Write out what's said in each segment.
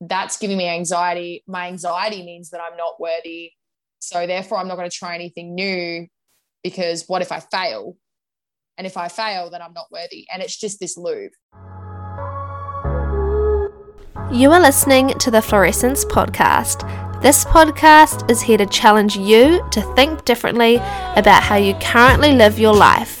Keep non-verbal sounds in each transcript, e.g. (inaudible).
that's giving me anxiety. My anxiety means that I'm not worthy. So therefore, I'm not going to try anything new because what if I fail? And if I fail, then I'm not worthy. And it's just this loop. You are listening to the Florescence Podcast. This podcast is here to challenge you to think differently about how you currently live your life.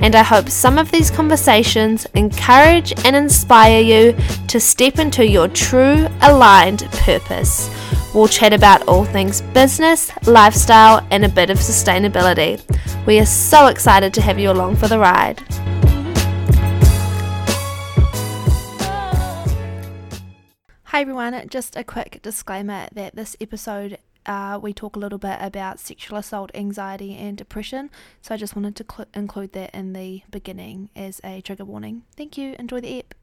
And I hope some of these conversations encourage and inspire you to step into your true aligned purpose. We'll chat about all things business, lifestyle, and a bit of sustainability. We are so excited to have you along for the ride. Hi everyone, just a quick disclaimer that this episode uh, we talk a little bit about sexual assault, anxiety, and depression. So I just wanted to cl- include that in the beginning as a trigger warning. Thank you. Enjoy the app.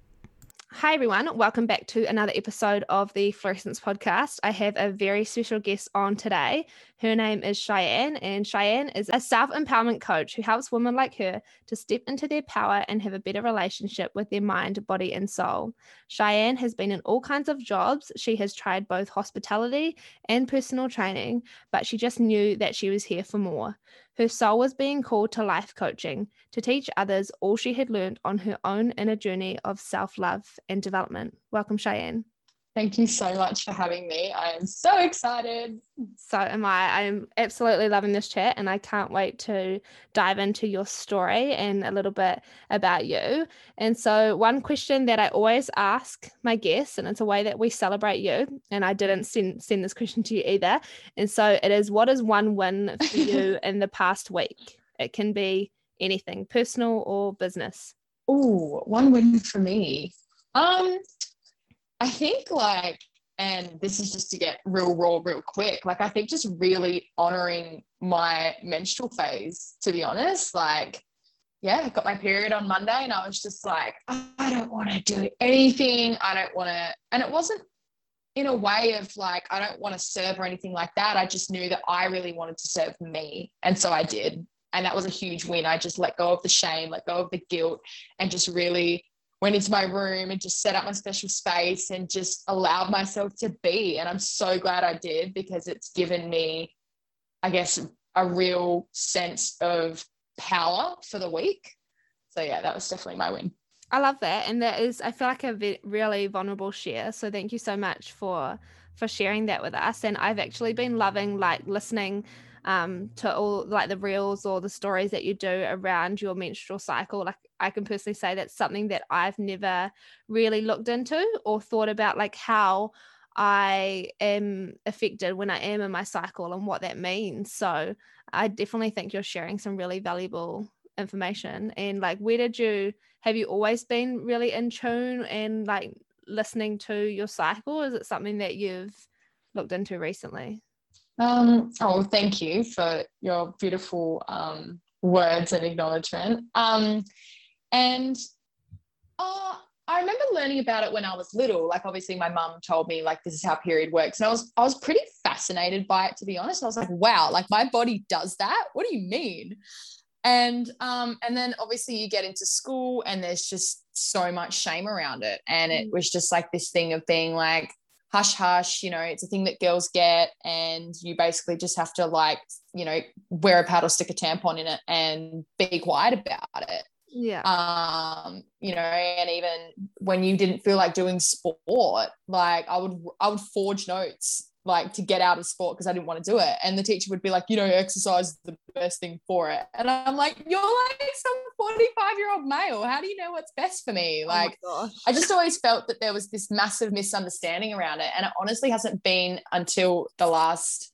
Hi, everyone. Welcome back to another episode of the Florescence Podcast. I have a very special guest on today. Her name is Cheyenne, and Cheyenne is a self empowerment coach who helps women like her to step into their power and have a better relationship with their mind, body, and soul. Cheyenne has been in all kinds of jobs. She has tried both hospitality and personal training, but she just knew that she was here for more. Her soul was being called to life coaching to teach others all she had learned on her own inner journey of self love and development. Welcome, Cheyenne. Thank you so much for having me. I am so excited. So am I. I'm absolutely loving this chat and I can't wait to dive into your story and a little bit about you. And so, one question that I always ask my guests, and it's a way that we celebrate you, and I didn't (laughs) send, send this question to you either. And so, it is what is one win for you (laughs) in the past week? It can be anything, personal or business. Oh, one win for me. Um, I think like, and this is just to get real raw real quick, like I think just really honoring my menstrual phase, to be honest. Like, yeah, I got my period on Monday and I was just like, I don't want to do anything. I don't want to, and it wasn't in a way of like, I don't want to serve or anything like that. I just knew that I really wanted to serve me. And so I did. And that was a huge win. I just let go of the shame, let go of the guilt, and just really went into my room and just set up my special space and just allowed myself to be. And I'm so glad I did because it's given me, I guess, a real sense of power for the week. So, yeah, that was definitely my win. I love that. And that is, I feel like a really vulnerable share. So, thank you so much for for sharing that with us and i've actually been loving like listening um, to all like the reels or the stories that you do around your menstrual cycle. Like I can personally say that's something that I've never really looked into or thought about, like how I am affected when I am in my cycle and what that means. So I definitely think you're sharing some really valuable information. And like, where did you have you always been really in tune and like listening to your cycle? Is it something that you've looked into recently? Um, oh, thank you for your beautiful um, words and acknowledgement. Um, and uh, I remember learning about it when I was little. Like, obviously, my mum told me like this is how period works, and I was I was pretty fascinated by it to be honest. I was like, wow, like my body does that. What do you mean? And um, and then obviously you get into school, and there's just so much shame around it, and it mm. was just like this thing of being like hush hush you know it's a thing that girls get and you basically just have to like you know wear a pad or stick a tampon in it and be quiet about it. Yeah. Um you know and even when you didn't feel like doing sport like i would i would forge notes like to get out of sport because I didn't want to do it. And the teacher would be like, you know, exercise is the best thing for it. And I'm like, you're like some 45 year old male. How do you know what's best for me? Oh like, oh I just always felt that there was this massive misunderstanding around it. And it honestly hasn't been until the last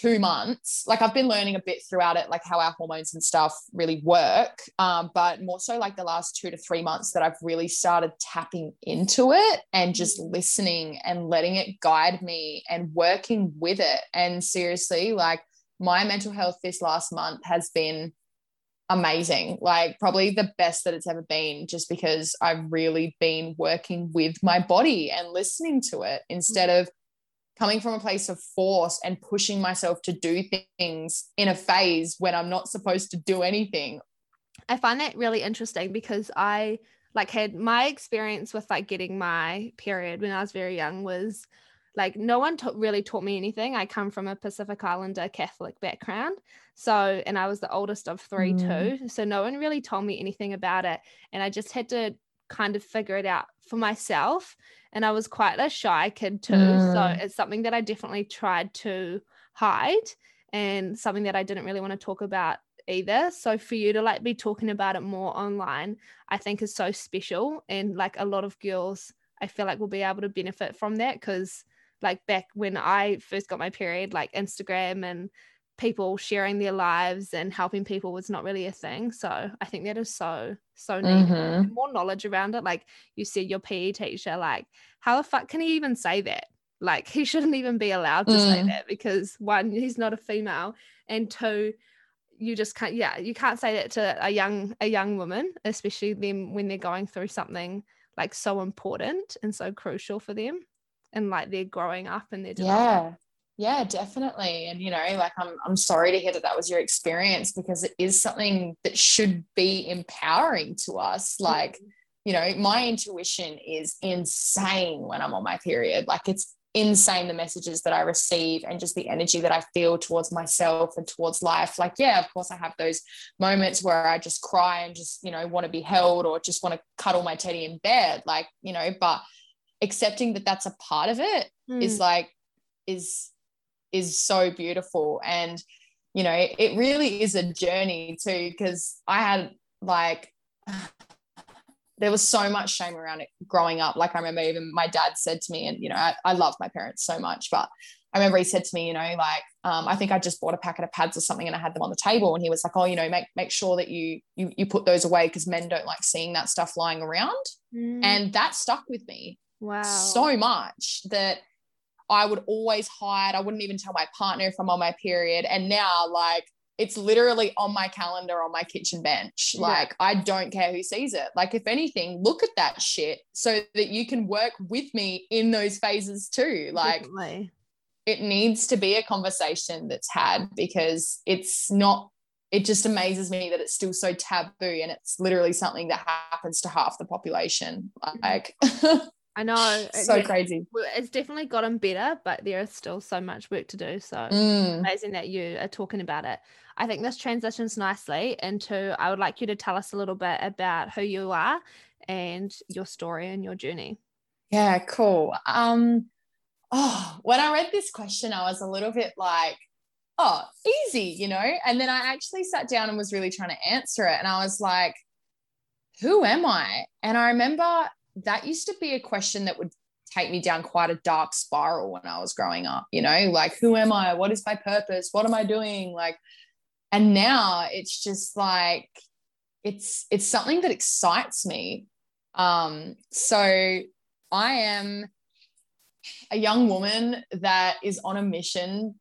two months. Like i've been learning a bit throughout it like how our hormones and stuff really work um, but more so like the last two to three months that i've really started tapping into it and just mm. listening and letting it guide me and working with it. And seriously like my mental health this last month has been amazing. Like probably the best that it's ever been just because i've really been working with my body and listening to it instead of coming from a place of force and pushing myself to do things in a phase when I'm not supposed to do anything. I find that really interesting because I like had my experience with like getting my period when I was very young was like no one t- really taught me anything. I come from a Pacific Islander Catholic background. So, and I was the oldest of three mm. too. So no one really told me anything about it. And I just had to kind of figure it out for myself. And I was quite a shy kid too. Mm. So it's something that I definitely tried to hide and something that I didn't really want to talk about either. So for you to like be talking about it more online, I think is so special. And like a lot of girls, I feel like will be able to benefit from that because like back when I first got my period, like Instagram and people sharing their lives and helping people was not really a thing. So I think that is so, so neat. Mm-hmm. More knowledge around it. Like you said, your PE teacher, like, how the fuck can he even say that? Like (laughs) he shouldn't even be allowed to mm. say that because one, he's not a female, and two, you just can't yeah you can't say that to a young a young woman especially them when they're going through something like so important and so crucial for them and like they're growing up and they're yeah yeah definitely and you know like I'm, I'm sorry to hear that that was your experience because it is something that should be empowering to us like mm-hmm. you know my intuition is insane when i'm on my period like it's insane the messages that I receive and just the energy that I feel towards myself and towards life. Like, yeah, of course, I have those moments where I just cry and just, you know, want to be held or just want to cuddle my teddy in bed. Like, you know, but accepting that that's a part of it mm. is like, is, is so beautiful. And, you know, it really is a journey too, because I had like, (sighs) there was so much shame around it growing up. Like I remember even my dad said to me, and you know, I, I love my parents so much, but I remember he said to me, you know, like um, I think I just bought a packet of pads or something and I had them on the table, and he was like, oh, you know, make make sure that you you you put those away because men don't like seeing that stuff lying around, mm. and that stuck with me. Wow, so much that I would always hide. I wouldn't even tell my partner if I'm on my period, and now like it's literally on my calendar on my kitchen bench. Yeah. Like, I don't care who sees it. Like, if anything, look at that shit so that you can work with me in those phases too. Like, Definitely. it needs to be a conversation that's had because it's not, it just amazes me that it's still so taboo and it's literally something that happens to half the population. Mm-hmm. Like, (laughs) I know. so yeah, crazy. It's definitely gotten better, but there is still so much work to do. So mm. amazing that you are talking about it. I think this transitions nicely into I would like you to tell us a little bit about who you are and your story and your journey. Yeah, cool. Um oh, when I read this question, I was a little bit like, oh, easy, you know? And then I actually sat down and was really trying to answer it. And I was like, who am I? And I remember that used to be a question that would take me down quite a dark spiral when I was growing up, you know, like who am I? What is my purpose? What am I doing? Like, and now it's just like it's it's something that excites me. Um, so I am a young woman that is on a mission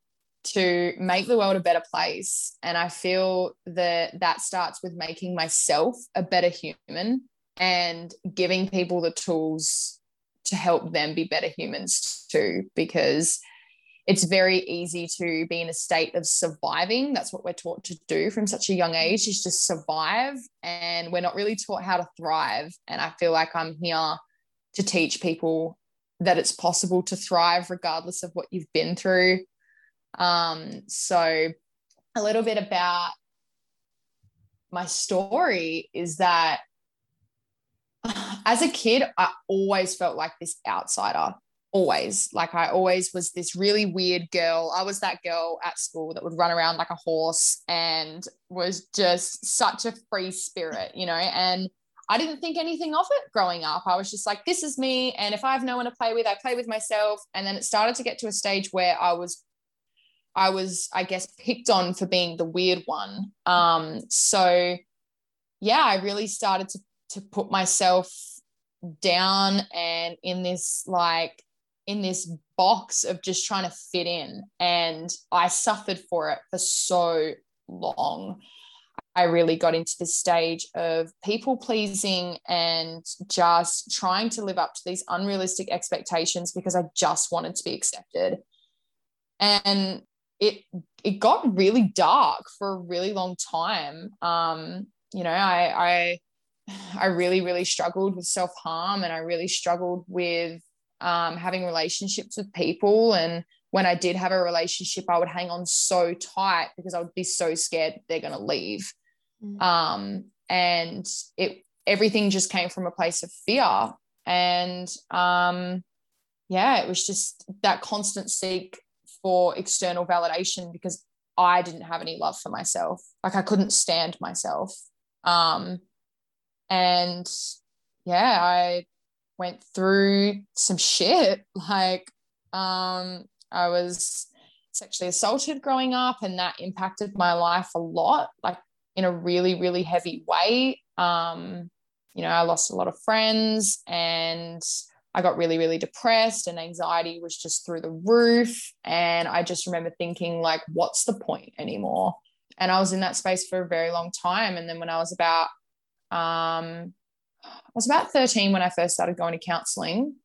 to make the world a better place and i feel that that starts with making myself a better human and giving people the tools to help them be better humans too because it's very easy to be in a state of surviving. That's what we're taught to do from such a young age is just survive. And we're not really taught how to thrive. And i feel like i'm here to teach people that it's possible to thrive regardless of what you've been through. Um, so a little bit about my story is that (sighs) as a kid, I always felt like this outsider. Always. Like I always was this really weird girl. I was that girl at school that would run around like a horse and was just such a free spirit, you know, and I didn't think anything of it growing up. I was just like, this is me. And if I have no one to play with, I play with myself. And then it started to get to a stage where I was, I was, I guess, picked on for being the weird one. Um, so yeah, I really started to to put myself down and in this like in this box of just trying to fit in. And i suffered for it for so long. I really got into this stage of people pleasing and just trying to live up to these unrealistic expectations because i just wanted to be accepted. And it it got really dark for a really long time. Um you know i i I really, really struggled with self harm and I really struggled with um, having relationships with people. And when I did have a relationship, I would hang on so tight because I would be so scared they're going to leave. Mm. Um, and it everything just came from a place of fear. And um, yeah, it was just that constant seek for external validation because I didn't have any love for myself. Like I couldn't stand myself. Um, and yeah, I went through some shit. (laughs) Like um, I was sexually assaulted growing up, and that impacted my life a lot, like in a really, really heavy way. Um, you know, I lost a lot of friends and I got really, really depressed and anxiety was just through the roof. And I just remember thinking, like, what's the point anymore? And I was in that space for a very long time. And then when I was about, um, I was about 13 when I first started going to counseling.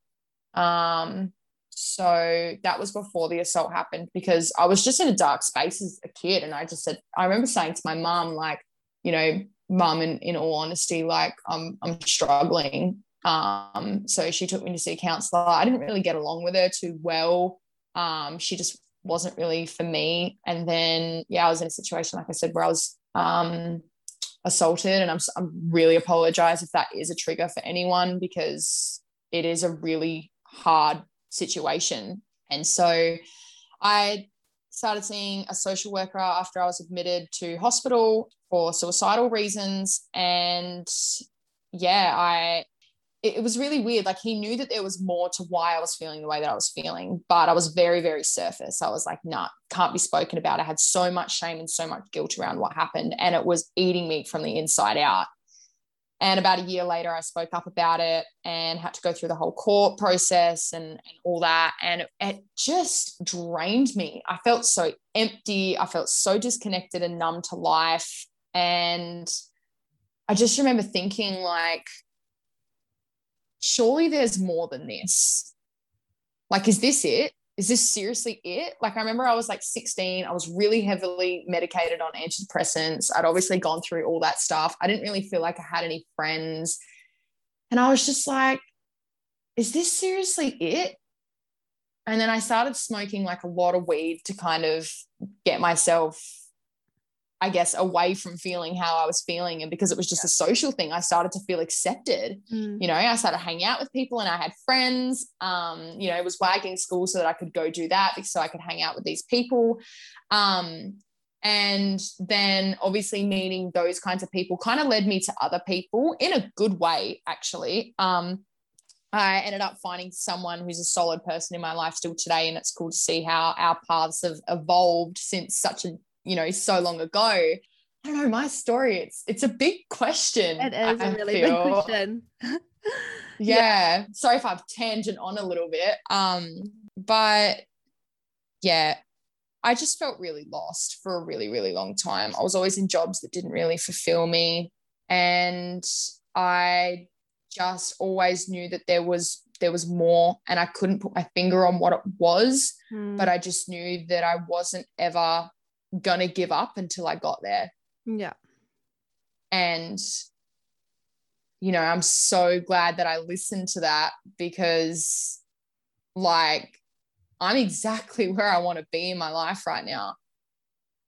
Um, so that was before the assault happened because I was just in a dark space as a kid. And I just said, I remember saying to my mom, like, you know, mom, in, in all honesty, like, I'm, I'm struggling um, so she took me to see a counselor. I didn't really get along with her too well. Um, she just wasn't really for me. And then, yeah, I was in a situation, like I said, where I was um, assaulted. And I'm, I'm really apologize if that is a trigger for anyone because it is a really hard situation. And so I started seeing a social worker after I was admitted to hospital for suicidal reasons. And yeah, I it, it was really weird. Like he knew that there was more to why I was feeling the way that I was feeling, but I was very, very surface. I was like, nah, can't be spoken about. I had so much shame and so much guilt around what happened, and it was eating me from the inside out. And about a year later, I spoke up about it and had to go through the whole court process and, and all that. And it, it, just drained me. I felt so empty. I felt so disconnected and numb to life. And I just remember thinking, like, surely there's more than this. Like, is this it? Is this seriously it? Like, I remember I was like 16. I was really heavily medicated on antidepressants. I'd obviously gone through all that stuff. I didn't really feel like I had any friends. And I was just like, is this seriously it? And then I started smoking like a lot of weed to kind of get myself I guess, away from feeling how I was feeling. And because it was just a social thing, I started to feel accepted. Mm. You know, I started hanging out with people and I had friends. Um, you know, it was wagging school so that I could go do that so I could hang out with these people. Um, and then obviously meeting those kinds of people kind of led me to other people in a good way, actually. Um, I ended up finding someone who's a solid person in my life still today. And it's cool to see how our paths have evolved since such a you know so long ago i don't know my story it's it's a big question it is I a really feel. big question (laughs) yeah. yeah sorry if i've tangent on a little bit um but yeah i just felt really lost for a really really long time i was always in jobs that didn't really fulfill me and i just always knew that there was there was more and i couldn't put my finger on what it was hmm. but i just knew that i wasn't ever gonna give up until I got there. Yeah. And you know, I'm so glad that I listened to that because like I'm exactly (laughs) where I want to be in my life right now.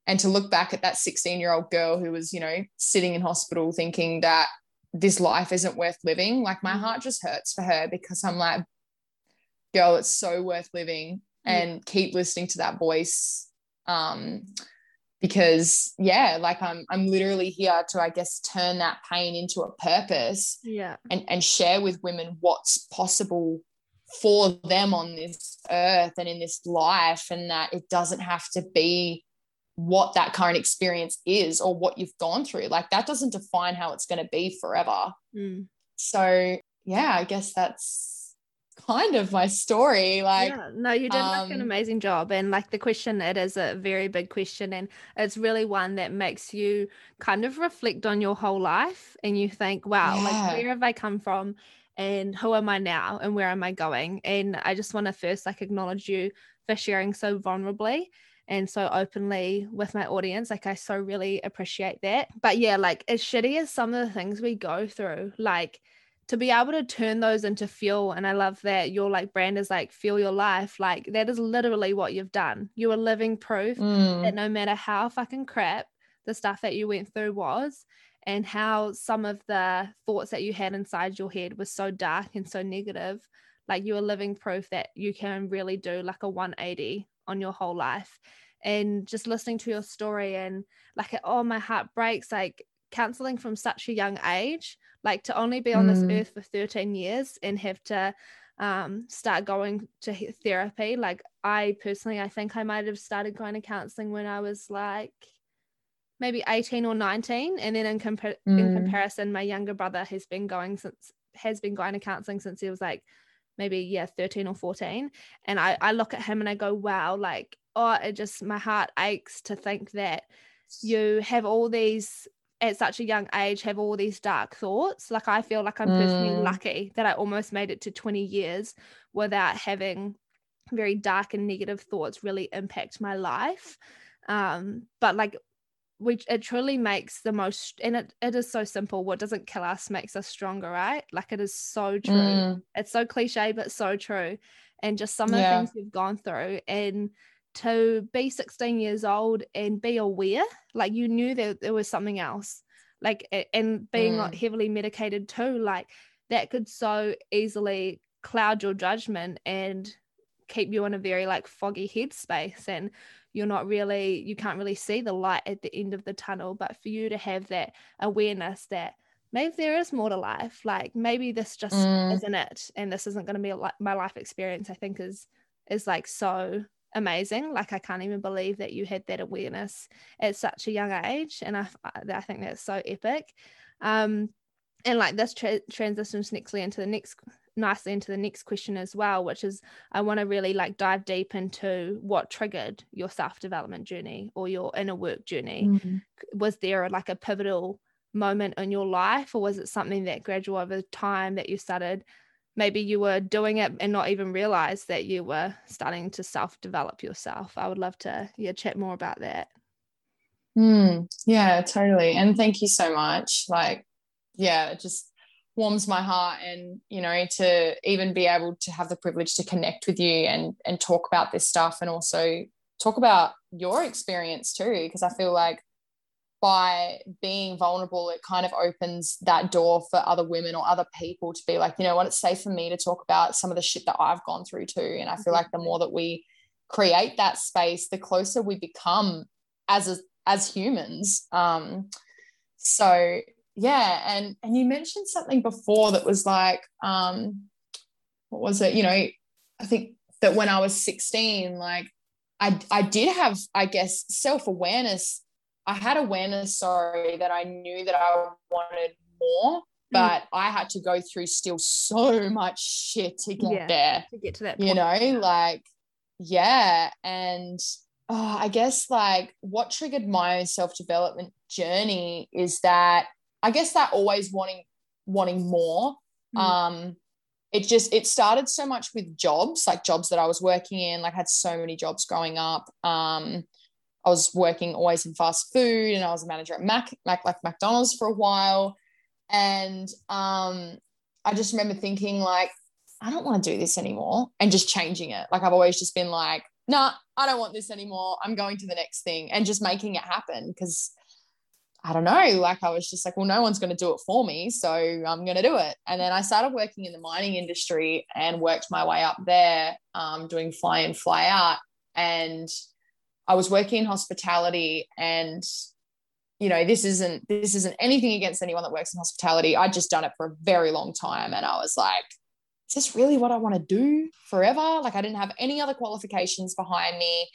And to look back at that 16 year old girl who was, you know, sitting in hospital thinking that this life isn't worth living, like my mm. heart just hurts for her because I'm like, girl, it's so worth living and keep listening to that voice. Um, because yeah like i'm i'm literally here to i guess turn that pain into a purpose yeah. and and share with women what's possible for them on this earth and in this life and that it doesn't have to be what that current experience is or what you've gone through. Like that doesn't define how it's going to be forever. Mm. so yeah i guess that's kind of my story. Like, yeah, no, you did um, like an amazing job. And like the question, it is a very big question. And it's really one that makes you kind of reflect on your whole life and you think, wow, yeah. like, where have I come from? And who am I now? And where am I going? And I just want to first like acknowledge you for sharing so vulnerably and so openly with my audience. Like I so really appreciate that. But yeah, like as shitty as some of the things we go through, like to be able to turn those into fuel and i love that your like brand is like fuel your life like that is literally what you've done you are living proof mm. that no matter how fucking crap the stuff that you went through was and how some of the thoughts that you had inside your head was so dark and so negative like you are living proof that you can really do like a 180 on your whole life and just listening to your story and like oh my heart breaks like counseling from such a young age like to only be on mm. this earth for 13 years and have to um, start going to therapy like i personally i think i might have started going to counseling when i was like maybe 18 or 19 and then in, compa- mm. in comparison my younger brother has been going since has been going to counseling since he was like maybe yeah 13 or 14 and I, I look at him and i go wow like oh it just my heart aches to think that you have all these at such a young age have all these dark thoughts like i feel like i'm mm. personally lucky that i almost made it to 20 years without having very dark and negative thoughts really impact my life um but like which it truly makes the most and it, it is so simple what doesn't kill us makes us stronger right like it is so true mm. it's so cliche but so true and just some of yeah. the things we've gone through and to be 16 years old and be aware like you knew that there was something else like and being mm. like heavily medicated too like that could so easily cloud your judgment and keep you in a very like foggy headspace and you're not really you can't really see the light at the end of the tunnel but for you to have that awareness that maybe there is more to life like maybe this just mm. isn't it and this isn't going to be a, my life experience i think is is like so amazing. Like I can't even believe that you had that awareness at such a young age, and I I think that's so epic. Um, and like this tra- transitions nicely into the next nicely into the next question as well, which is I want to really like dive deep into what triggered your self development journey or your inner work journey. Mm-hmm. Was there like a pivotal moment in your life, or was it something that gradual over time that you started? Maybe you were doing it and not even realize that you were starting to self develop yourself. I would love to yeah chat more about that. Mm, yeah, totally. And thank you so much. Like, yeah, it just warms my heart and you know to even be able to have the privilege to connect with you and and talk about this stuff and also talk about your experience too because I feel like by being vulnerable, it kind of opens that door for other women or other people to be like, you know what, it's safe for me to talk about some of the shit that I've gone through too. And I feel like the more that we create that space, the closer we become as a, as humans. Um, so yeah, and and you mentioned something before that was like, um, what was it? You know, I think that when I was 16, like I I did have, I guess, self-awareness I had awareness, sorry, that I knew that I wanted more, mm. but mm. I had to go through still so much shit to get yeah, there. To get to that point. You know, like, yeah. And oh, I guess like what triggered my own self-development journey is that I guess that always wanting wanting more. Mm. Um it just it started so much with jobs like jobs that i was working in like I had so many jobs growing up um I was working always in fast food and I was a manager at Mac, Mac like McDonald's for a while. And um, I just remember thinking like, I don't want to do this anymore and just changing it. Like I've always just been like, nah, I don't want this anymore. I'm going to the next thing and just making it happen because I don't know, like I was just like, well, no one's going to do it for me. So I'm going to do it. And then I started working in the mining industry and worked my way up there, um, doing fly in, fly out. And I was working in hospitality and you know this isn't this isn't anything against anyone that works in hospitality. I'd just done it for a very long time and I was like is this really what I want to do forever? Like I didn't have any other qualifications behind me.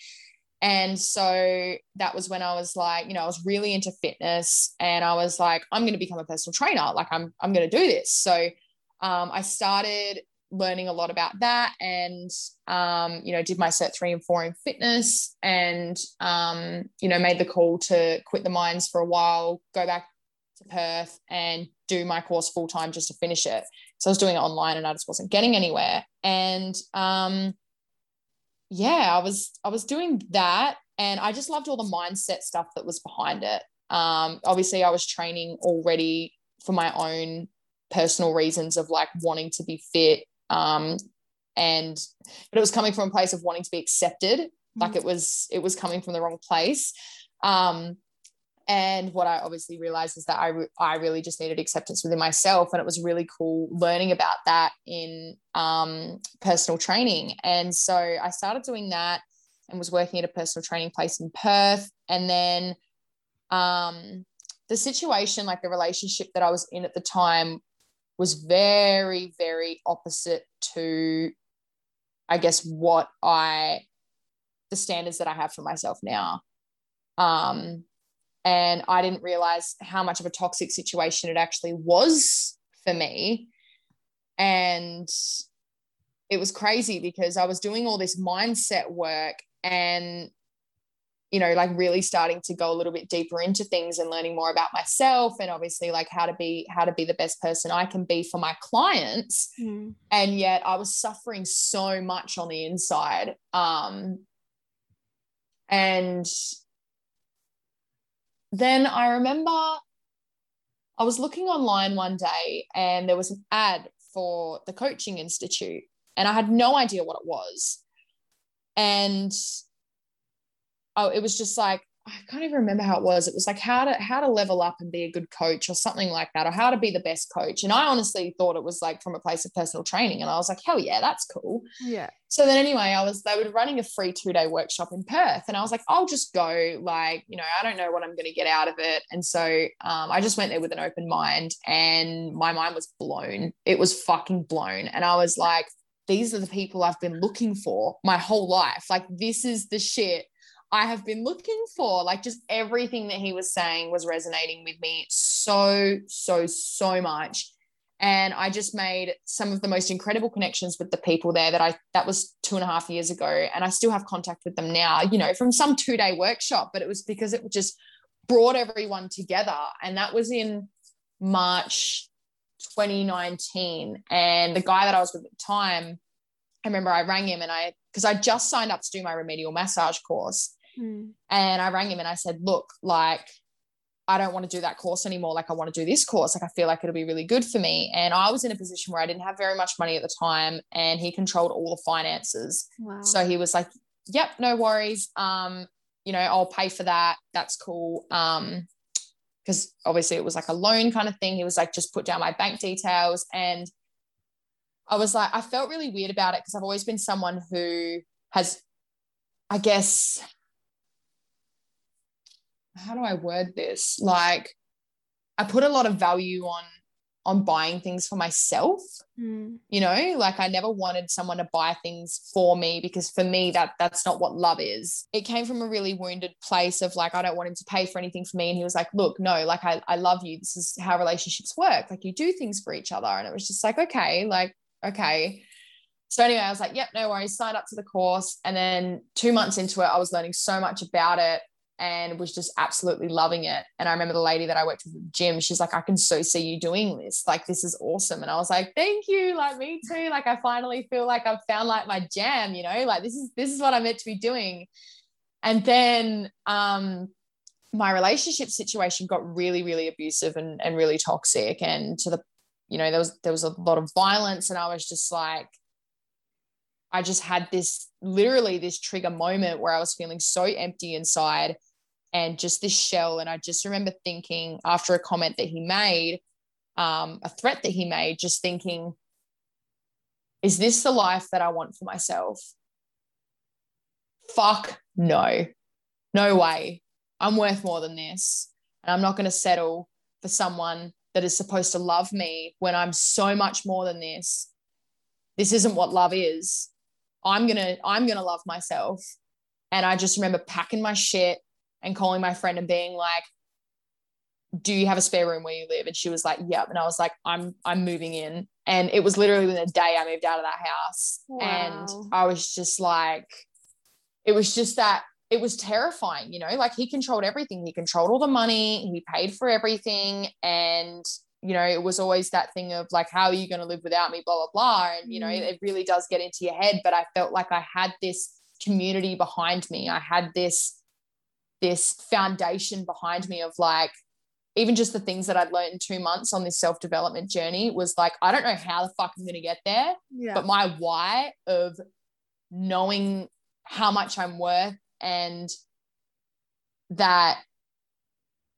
And so that was when I was like you know I was really into fitness and I was like I'm going to become a personal trainer. Like I'm I'm going to do this. So um, I started learning a lot about that and um, you know did my cert three and four in fitness and um, you know made the call to quit the mines for a while go back to perth and do my course full time just to finish it so i was doing it online and i just wasn't getting anywhere and um, yeah i was i was doing that and I just loved all the mindset stuff that was behind it. Um, obviously, I was training already for my own personal reasons of like wanting to be fit. Um, and but it was coming from a place of wanting to be accepted. Mm-hmm. Like it was, it was coming from the wrong place. Um, and what I obviously realized is that I, re- I really just needed acceptance within myself. And it was really cool learning about that in um, personal training. And so I started doing that and was working at a personal training place in Perth. And then um, the situation, like the relationship that I was in at the time, was very, very opposite to, I guess, what I, the standards that I have for myself now. Um, and I didn't realize how much of a toxic situation it actually was for me. And it was crazy because I was doing all this mindset work and you know like really starting to go a little bit deeper into things and learning more about myself and obviously like how to be how to be the best person I can be for my clients mm. and yet I was suffering so much on the inside um and then I remember I was looking online one day and there was an ad for the coaching institute and I had no idea what it was and oh it was just like I can't even remember how it was. It was like how to how to level up and be a good coach or something like that, or how to be the best coach. And I honestly thought it was like from a place of personal training. And I was like, hell yeah, that's cool. Yeah. So then anyway, I was they were running a free two-day workshop in Perth. And I was like, I'll just go. Like, you know, I don't know what I'm gonna get out of it. And so um, I just went there with an open mind and my mind was blown. It was fucking blown. And I was like, these are the people I've been looking for my whole life. Like, this is the shit I have been looking for. Like, just everything that he was saying was resonating with me so, so, so much. And I just made some of the most incredible connections with the people there that I, that was two and a half years ago. And I still have contact with them now, you know, from some two day workshop, but it was because it just brought everyone together. And that was in March 2019. And the guy that I was with at the time, I remember I rang him and I, because I just signed up to do my remedial massage course. Mm. And I rang him and I said, look, like, I don't want to do that course anymore. Like, I want to do this course. Like, I feel like it'll be really good for me. And I was in a position where I didn't have very much money at the time, and he controlled all the finances. Wow. So he was like, "Yep, no worries. Um, you know, I'll pay for that. That's cool. Um, because obviously it was like a loan kind of thing. He was like, just put down my bank details. And I was like, I felt really weird about it because I've always been someone who has, I guess, how do I word this? Like, I put a lot of value on on buying things for myself mm. you know? Like i never wanted someone to buy things for me because for me that that's not what love is. It came from a really wounded place of like i don't want him to pay for anything for me. And he was like look no like i, I love you. This is how relationships work. Like you do things for each other. And it was just like okay like okay. So anyway i was like yep no worries. Signed up to the course. And then two months into it i was learning so much about it and was just absolutely loving it. And I remember the lady that I worked with at the gym, she's like, I can so see you doing this. Like, this is awesome. And I was like, thank you. Like me too. Like I finally feel like I've found like my jam, you know, like this is this is what I'm meant to be doing. And then um my relationship situation got really, really abusive and, and really toxic. And to the, you know, there was there was a lot of violence. And I was just like, I just had this literally this trigger moment where I was feeling so empty inside and just this shell. And I just remember thinking after a comment that he made, um, a threat that he made, just thinking, is this the life that I want for myself? Fuck no. No way. I'm worth more than this. And I'm not going to settle for someone that is supposed to love me when I'm so much more than this. This isn't what love is. I'm going to I'm going to love myself. And I just remember packing my shit and calling my friend and being like, do you have a spare room where you live? And she was like, yep. And I was like, I'm, I'm moving in. And it was literally within a day I moved out of that house. Wow. And I was just like, it was just that it was terrifying, you know, like he controlled everything. He controlled all the money, he paid for everything. And, you know, it was always that thing of like, how are you going to live without me? Blah, blah, blah. And, you know, mm. it really does get into your head. But I felt like I had this community behind me. I had this this foundation behind me of like even just the things that I'd learned in two months on this self development journey was like, I don't know how the fuck I'm going to get there, yeah. but my why of knowing how much I'm worth and that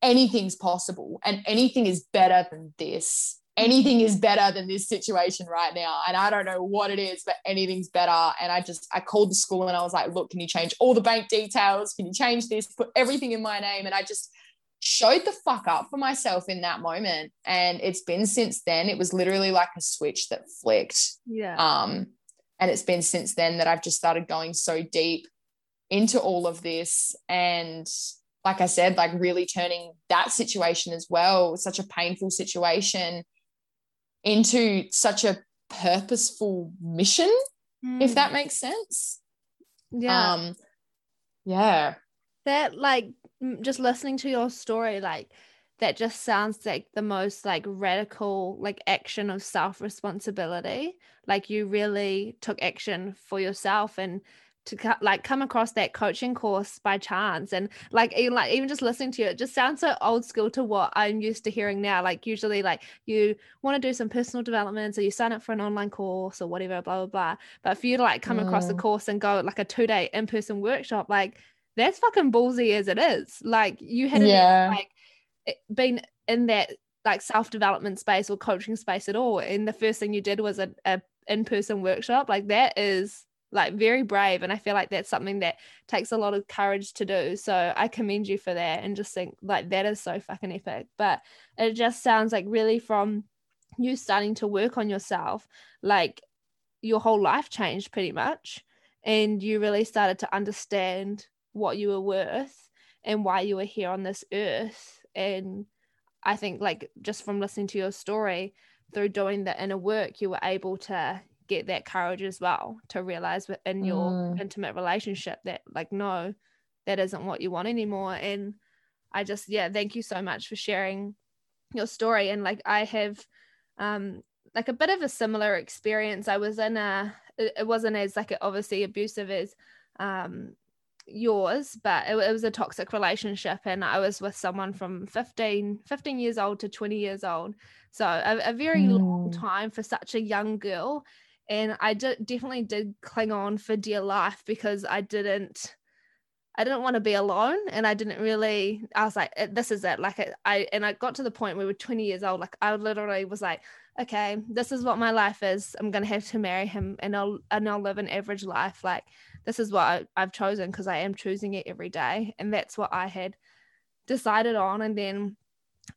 anything's possible and anything is better than this. Anything is better than this situation right now. And I don't know what it is, but anything's better. And I just, I called the school and I was like, look, can you change all the bank details? Can you change this? Put everything in my name. And I just, showed the fuck up for myself in that moment and it's been since then it was literally like a switch that flicked yeah um and it's been since then that I've just started going so deep into all of this and like I said like really turning that situation as well such a painful situation into such a purposeful mission mm. if that makes sense. Yeah. Um yeah. That like just listening to your story like that just sounds like the most like radical like action of self responsibility like you really took action for yourself and to like come across that coaching course by chance and like even like even just listening to you it just sounds so old school to what i'm used to hearing now like usually like you want to do some personal development so you sign up for an online course or whatever blah blah blah but for you to like come mm. across the course and go like a two day in-person workshop like that's fucking ballsy as it is. Like you had yeah. like been in that like self development space or coaching space at all, and the first thing you did was a, a in person workshop. Like that is like very brave and i feel like that's something that takes a lot of courage to do. So i commend you for that and just think like that is so fucking epic. But it just sounds like really from you starting to work on yourself like your whole life changed pretty much and you really started to understand what you were worth and why you were here on this earth. And i think like just from listening to your story through doing the inner work you were able to get that courage as well to realize in your mm. intimate relationship that like no that isn't what you want anymore. And i just yeah thank you so much for sharing your story. And like i have um like a bit of a similar experience. I was in a it wasn't as like obviously abusive as um yours but it, it, was a toxic relationship. And i was with someone from 15 15 years old to 20 years old. So a, a very mm. long time for such a young girl and i definitely did cling on for dear life because i didn't i didn't want to be alone. And i didn't really i was like eh, this is it. Like eh, i and i got to the point where we were 20 years old like i literally was like okay this is what my life is. I'm gonna have to marry him and i'll and i'll live an average life. Like this is what I, I've chosen because I am choosing it every day. And that's what I had decided on. And then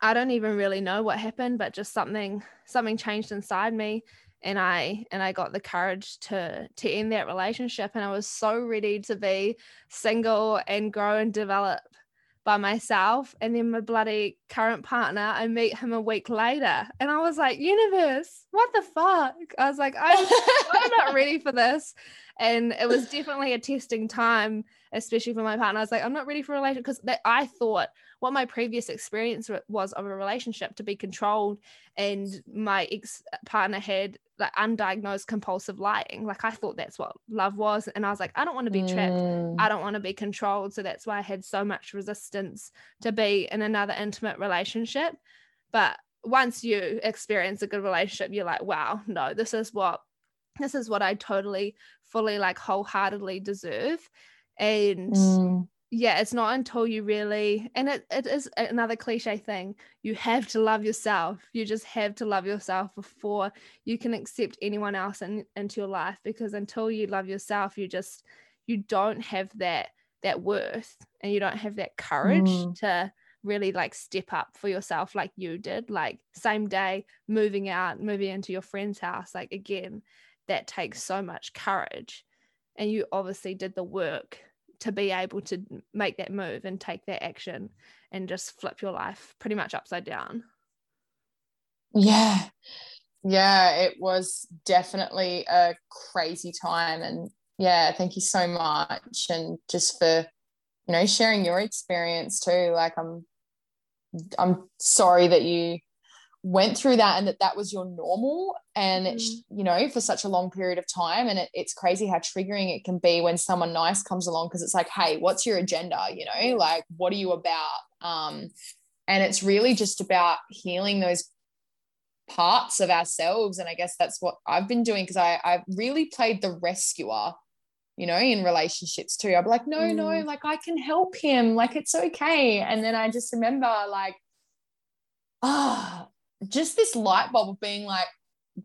I don't even really know what happened, but just something something changed inside me and I and I got the courage to to end that relationship and I was so ready to be single and grow and develop by myself and then my bloody current partner I meet him a week later and I was like universe what the fuck? I was like I'm, I'm not (laughs) ready for this. And it was definitely a testing time especially for my partner. I was like i'm not ready for a relationship because i thought what my previous experience was of a relationship to be controlled and my ex partner had like undiagnosed compulsive lying like i thought that's what love was and i was like i don't want to be trapped mm. i don't want to be controlled so that's why i had so much resistance to be in another intimate relationship but once you experience a good relationship you're like wow no this is what this is what I totally, fully, like wholeheartedly deserve. And mm. Yeah, it's not until you really, and it, it is another cliche thing, you have to love yourself. You just have to love yourself before you can accept anyone else in, into your life. Because until you love yourself, you just, you don't have that that worth and you don't have that courage mm. to really like step up for yourself like you did like same day moving out moving into your friend's house like again that takes so much courage and you obviously did the work to be able to make that move and take that action and just flip your life pretty much upside down. Yeah. Yeah it was definitely a crazy time and yeah thank you so much. And just for you know sharing your experience too like i'm i'm sorry that you went through that and that that was your normal. And Mm. you know for such a long period of time. And it, it's crazy how triggering it can be when someone nice comes along because it's like hey what's your agenda? You know like what are you about? Um and it's really just about healing those parts of ourselves. And i guess that's what i've been doing because i I've really played the rescuer you know in relationships too. I'd be like no no Mm. like i can help him. Like it's okay. And then i just remember like ah just this light bulb of being like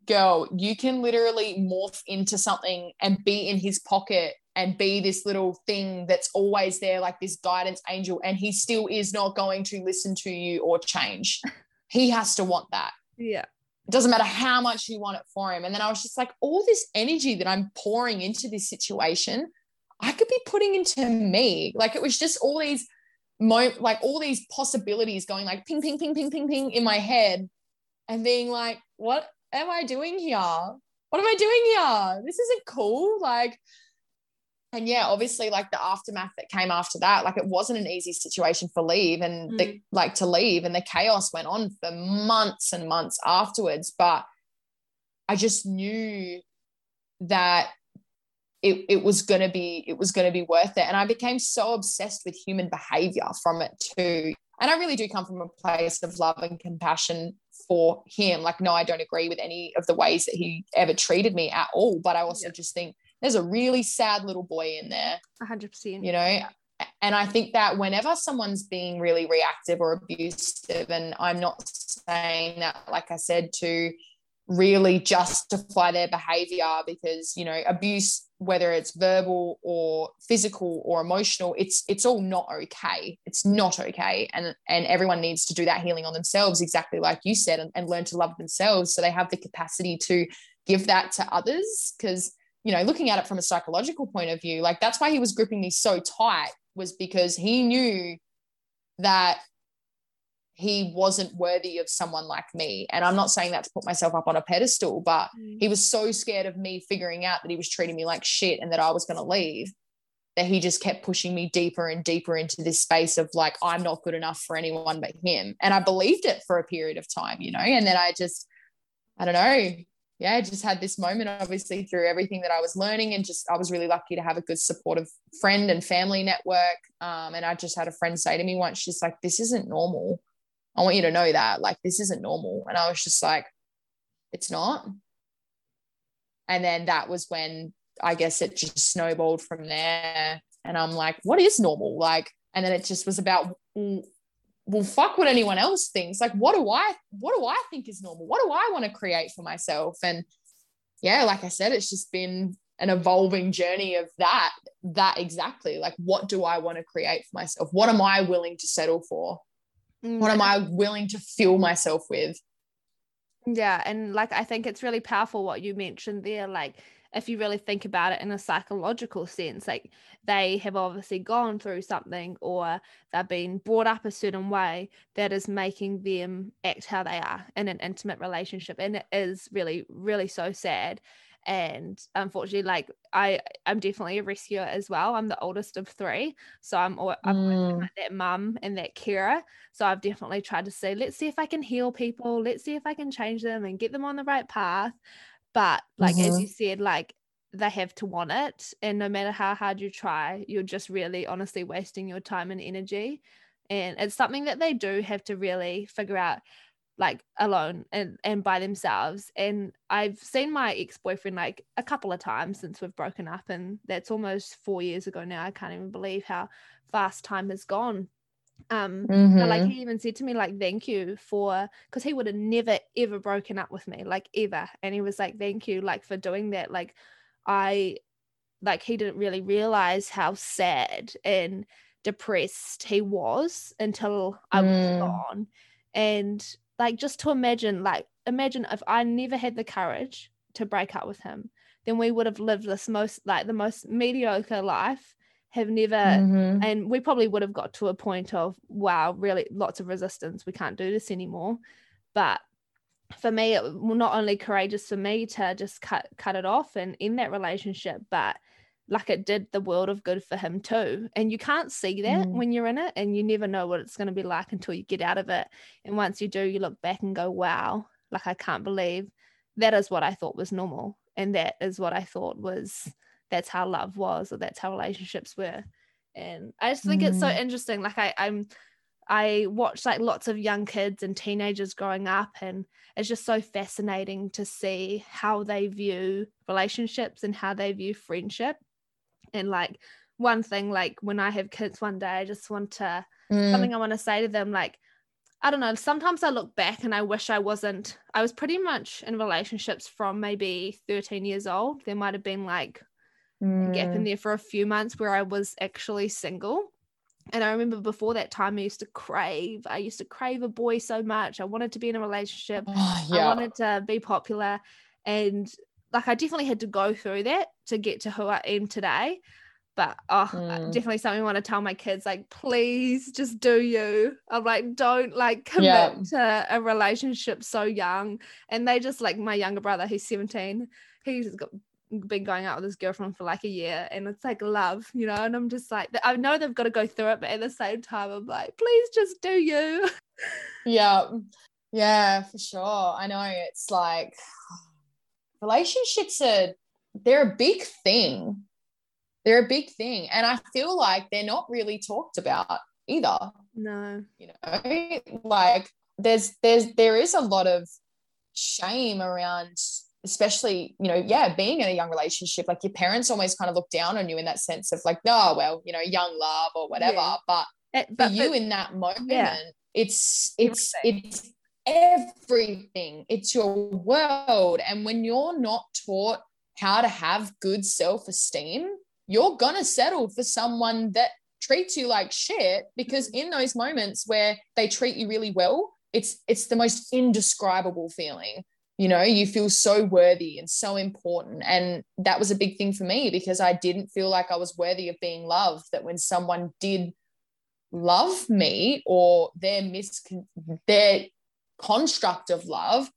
girl you can literally morph into something and be in his pocket and be this little thing that's always there like this guidance angel and he still is not going to listen to you or change (laughs) he has to want that Yeah. it doesn't matter how much you want it for him. And then I was just like, all this energy that I'm pouring into this situation, I could be putting into me. Like it was just all these mo like all these possibilities going like ping, ping, ping, ping, ping, ping in my head and being like, what am I doing here? What am I doing here? This isn't cool. Like, and yeah, obviously, like the aftermath that came after that, like it wasn't an easy situation for leave and the, mm. like to leave, and the chaos went on for months and months afterwards. But I just knew that it, it was gonna be it was gonna be worth it, and I became so obsessed with human behavior from it too. And I really do come from a place of love and compassion for him. Like, no, I don't agree with any of the ways that he ever treated me at all. But I also Yeah. just think there's a really sad little boy in there, hundred percent. you know. And I think that whenever someone's being really reactive or abusive, and I'm not saying that, like I said, to really justify their behavior because you know abuse whether it's verbal or physical or emotional it's it's all not okay. It's not okay. And and everyone needs to do that healing on themselves exactly like you said and, and learn to love themselves so they have the capacity to give that to others. Because you know looking at it from a psychological point of view like that's why he was gripping me so tight was because he knew that he wasn't worthy of someone like me. And i'm not saying that to put myself up on a pedestal but Mm. he was so scared of me figuring out that he was treating me like shit and that I was going to leave that he just kept pushing me deeper and deeper into this space of like I'm not good enough for anyone but him. And I believed it for a period of time you know and then I just I don't know yeah I just had this moment obviously through everything that I was learning and just I was really lucky to have a good supportive friend and family network um, and I just had a friend say to me once she's like this isn't normal I want you to know that like this isn't normal and I was just like it's not and then that was when I guess it just snowballed from there. And I'm like, what is normal? Like, and then it just was about, well, fuck what anyone else thinks. Like, what do I, what do I think is normal? What do I want to create for myself? And yeah, like I said, it's just been an evolving journey of that, that exactly. Like, what do I want to create for myself? What am I willing to settle for? Mm, What am I willing to fill myself with? Yeah, and like I think it's really powerful what you mentioned there. Like, if you really think about it in a psychological sense, like they have obviously gone through something or they've been brought up a certain way that is making them act how they are in an intimate relationship. And it is really, really so sad. And unfortunately, like I, I'm definitely a rescuer as well. I'm the oldest of three, so I'm, I'm always Mm. like that mum and that carer. So I've definitely tried to say, let's see if I can heal people. Let's see if I can change them and get them on the right path. But like as Mhm. you said, like they have to want it, and no matter how hard you try, you're just really honestly wasting your time and energy. And it's something that they do have to really figure out like alone and and by themselves. And i've seen my ex-boyfriend like a couple of times since we've broken up and that's almost four years ago now. I can't even believe how fast time has gone. Um but like Mhm. he even said to me like thank you for because he would have never ever broken up with me like ever. And he was like thank you like for doing that. Like i like he didn't really realize how sad and depressed he was until i was Mm. gone. And like just to imagine like imagine if i never had the courage to break up with him then we would have lived this most like the most mediocre life have never Mhm. and we probably would have got to a point of wow really lots of resistance we can't do this anymore but for me it was not only courageous for me to just cut cut it off and end that relationship but like it did the world of good for him too. And you can't see that mm. when you're in it and you never know what it's going to be like until you get out of it. And once you do, you look back and go, wow, like I can't believe that is what I thought was normal. And that is what I thought was that's how love was or that's how relationships were. And I just think mm. it's so mm. interesting. Like I, I'm I watch like lots of young kids and teenagers growing up, and it's just so fascinating to see how they view relationships and how they view friendship. And like one thing, like when I have kids one day, I just want to mm. something I want to say to them, like, I don't know, sometimes I look back and I wish I wasn't, I was pretty much in relationships from maybe 13 years old. There might have been like mm. a gap in mm. there for a few months where I was actually single and I remember before that time, I used to crave, I used to crave a boy so much. I wanted to be in a relationship. (sighs) Oh, yeah. I wanted to be popular. And like, I definitely had to go through that to get to who I am today. But oh, mm. definitely something I want to tell my kids, like, please just do you. I'm like, don't like commit yeah. to a relationship so young. And they just like my younger brother, he's 17, he's got been going out with this girlfriend for like a year and it's like love, you know, and I'm just like I know they've got to go through it, but at the same time I'm like, please just do you. Yeah. Yeah, for sure. I know it's like relationships are they're a big thing. They're a big thing. And I feel like they're not really talked about either. No. You know, like there's there's there is a lot of shame around especially you know yeah being in a young relationship like your parents always kind of look down on you in that sense of like oh well you know young love or whatever yeah. but, eh, but for you but, in that moment yeah. it's it's it's everything. It's your world. And when you're not taught how to have good self-esteem you're gonna settle for someone that treats you like shit because in those moments where they treat you really well it's it's the most indescribable feeling. You know you feel so worthy and so important. And that was a big thing for me because i didn't feel like i was worthy of being loved that when someone did love me or their mis their construct of love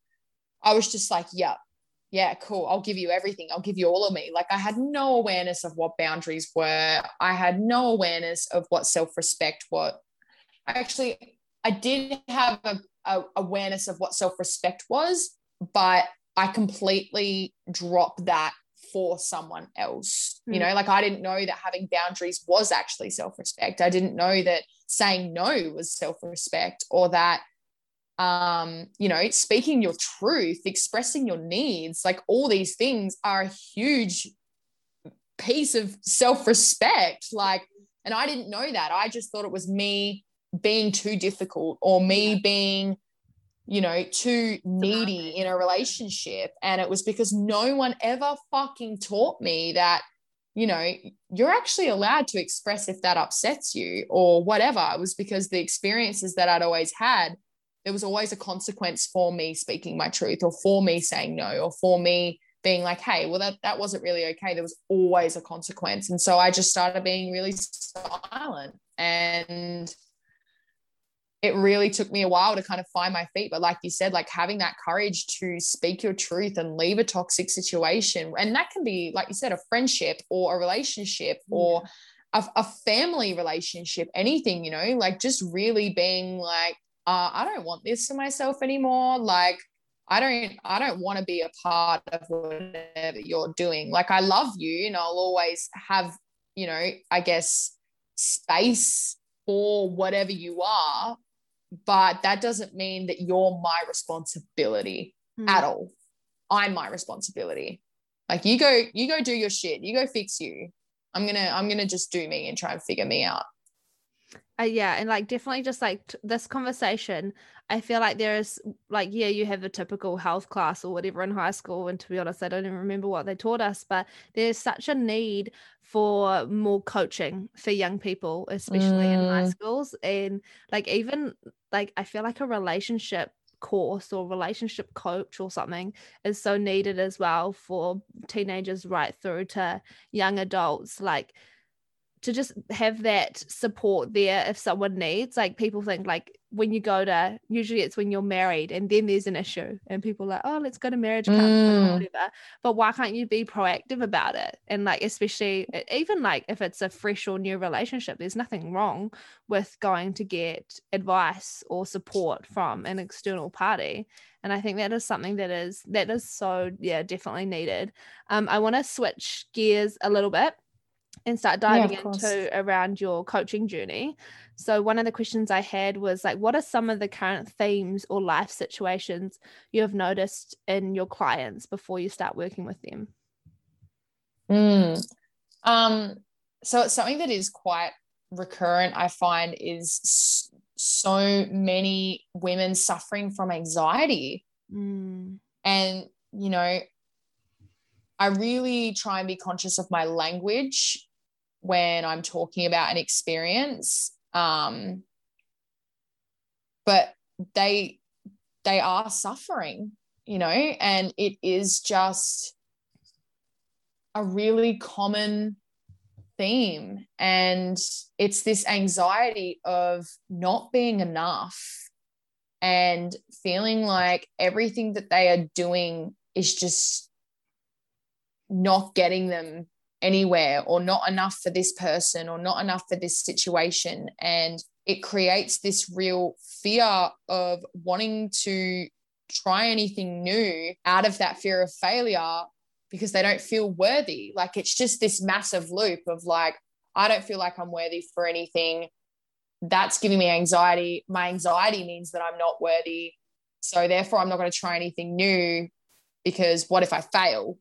i was just like yeah yeah cool i'll give you everything i'll give you all of me like i had no awareness of what boundaries were i had no awareness of what self-respect what actually i did have a, a awareness of what self-respect was but I completely dropped that for someone else. Mm. You hmm. know, like I didn't know that having boundaries was actually self respect. I didn't know that saying no was self respect or that, um, you know, speaking your truth, expressing your needs, like all these things are a huge piece of self respect. Like, and I didn't know that. I just thought it was me being too difficult or me being you know, too needy in a relationship. And it was because no one ever fucking taught me that, you know, you're actually allowed to express if that upsets you or whatever. It was because the experiences that I'd always had, there was always a consequence for me speaking my truth or for me saying no or for me being like, hey, well, that, that wasn't really okay. There was always a consequence. And so I just started being really silent and it really took me a while to kind of find my feet. But like you said, like having that courage to speak your truth and leave a toxic situation. And that can be, like you said, a friendship or a relationship or a, a family relationship, anything, you know, like just really being like, uh, I don't want this for myself anymore. Like, I don't, I don't want to be a part of whatever you're doing. Like, I love you and I'll always have, you know, I guess space for whatever you are but that doesn't mean that you're my responsibility mm. at all. I'm my responsibility. Like you go, you go do your shit. You go fix you. I'm gonna, I'm gonna just do me and try and figure me out. Uh, yeah, and like definitely just like t- this conversation, I feel like there is like yeah, you have a typical health class or whatever in high school, and to be honest, I don't even remember what they taught us, but there's such a need for more coaching for young people, especially mm. in high mm. schools, and like even like I feel like a relationship course or relationship coach or something is so needed as well for teenagers right through to young adults like to just have that support there if someone needs like people think like when you go to usually it's when you're married and then there's an issue and people are like oh let's go to marriage counseling Mm. or whatever. But why can't you be proactive about it? And like especially even like if it's a fresh or new relationship there's nothing wrong with going to get advice or support from an external party. And i think that is something that is that is so yeah definitely needed. Um i want to switch gears a little bit and start diving course. into around your coaching journey so one of the questions i had was like what are some of the current themes or life situations you have noticed in your clients before you start working with them Mm. Um, so it's something that is quite recurrent, I find, is so many women suffering from anxiety. Mm, And, you know, I really try and be conscious of my language when I'm talking about an experience. Um, but they they are suffering, you know, and it is just a really common theme. And it's this anxiety of not being enough and feeling like everything that they are doing is just not getting them anywhere or not enough for this person or not enough for this situation. And it creates this real fear of wanting to try anything new out of that fear of failure because they don't feel worthy. Like it's just this massive loop of like, I don't feel like I'm worthy for anything. That's giving me anxiety. My anxiety means that I'm not worthy. So therefore, I'm not going to try anything new because what if I fail?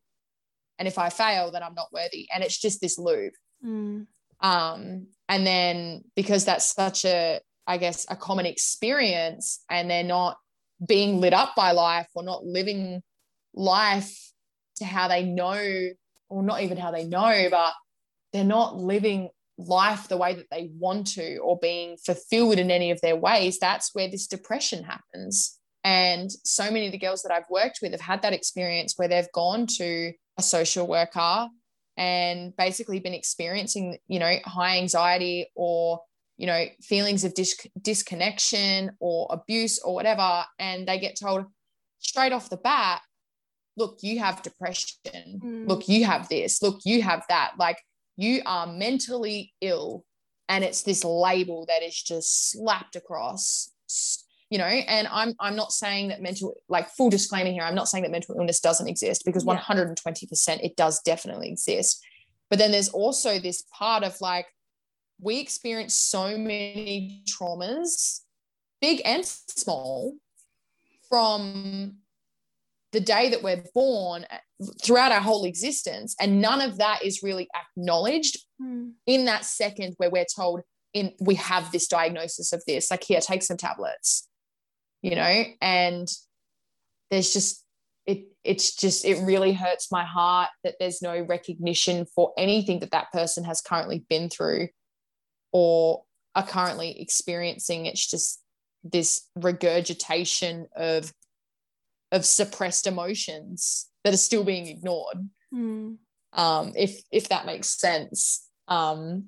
And if I fail, then I'm not worthy. And it's just this loop. mm, Um, and then because that's such a, I guess, a common experience, and they're not being lit up by life or not living life to how they know, or not even how they know, but they're not living life the way that they want to or being fulfilled in any of their ways, that's where this depression happens. And so many of the girls that I've worked with have had that experience where they've gone to a social worker and basically been experiencing, you know, high anxiety or, you know, feelings of dis- disconnection or abuse or whatever. And they get told straight off the bat, look, you have depression. Mm. Look, you have this. Look, you have that. Like, you are mentally ill. And it's this label that is just slapped across you know and i'm i'm not saying that mental like full disclaimer here i'm not saying that mental illness doesn't exist because Yeah. 120% it does definitely exist. But then there's also this part of like we experience so many traumas big and small from the day that we're born throughout our whole existence and none of that is really acknowledged mm, in that second where we're told in we have this diagnosis of this. Like here take some tablets you know and there's just it it's just it really hurts my heart that there's no recognition for anything that that person has currently been through or are currently experiencing. It's just this regurgitation of of suppressed emotions that are still being ignored. Mm. um if if that makes sense. Um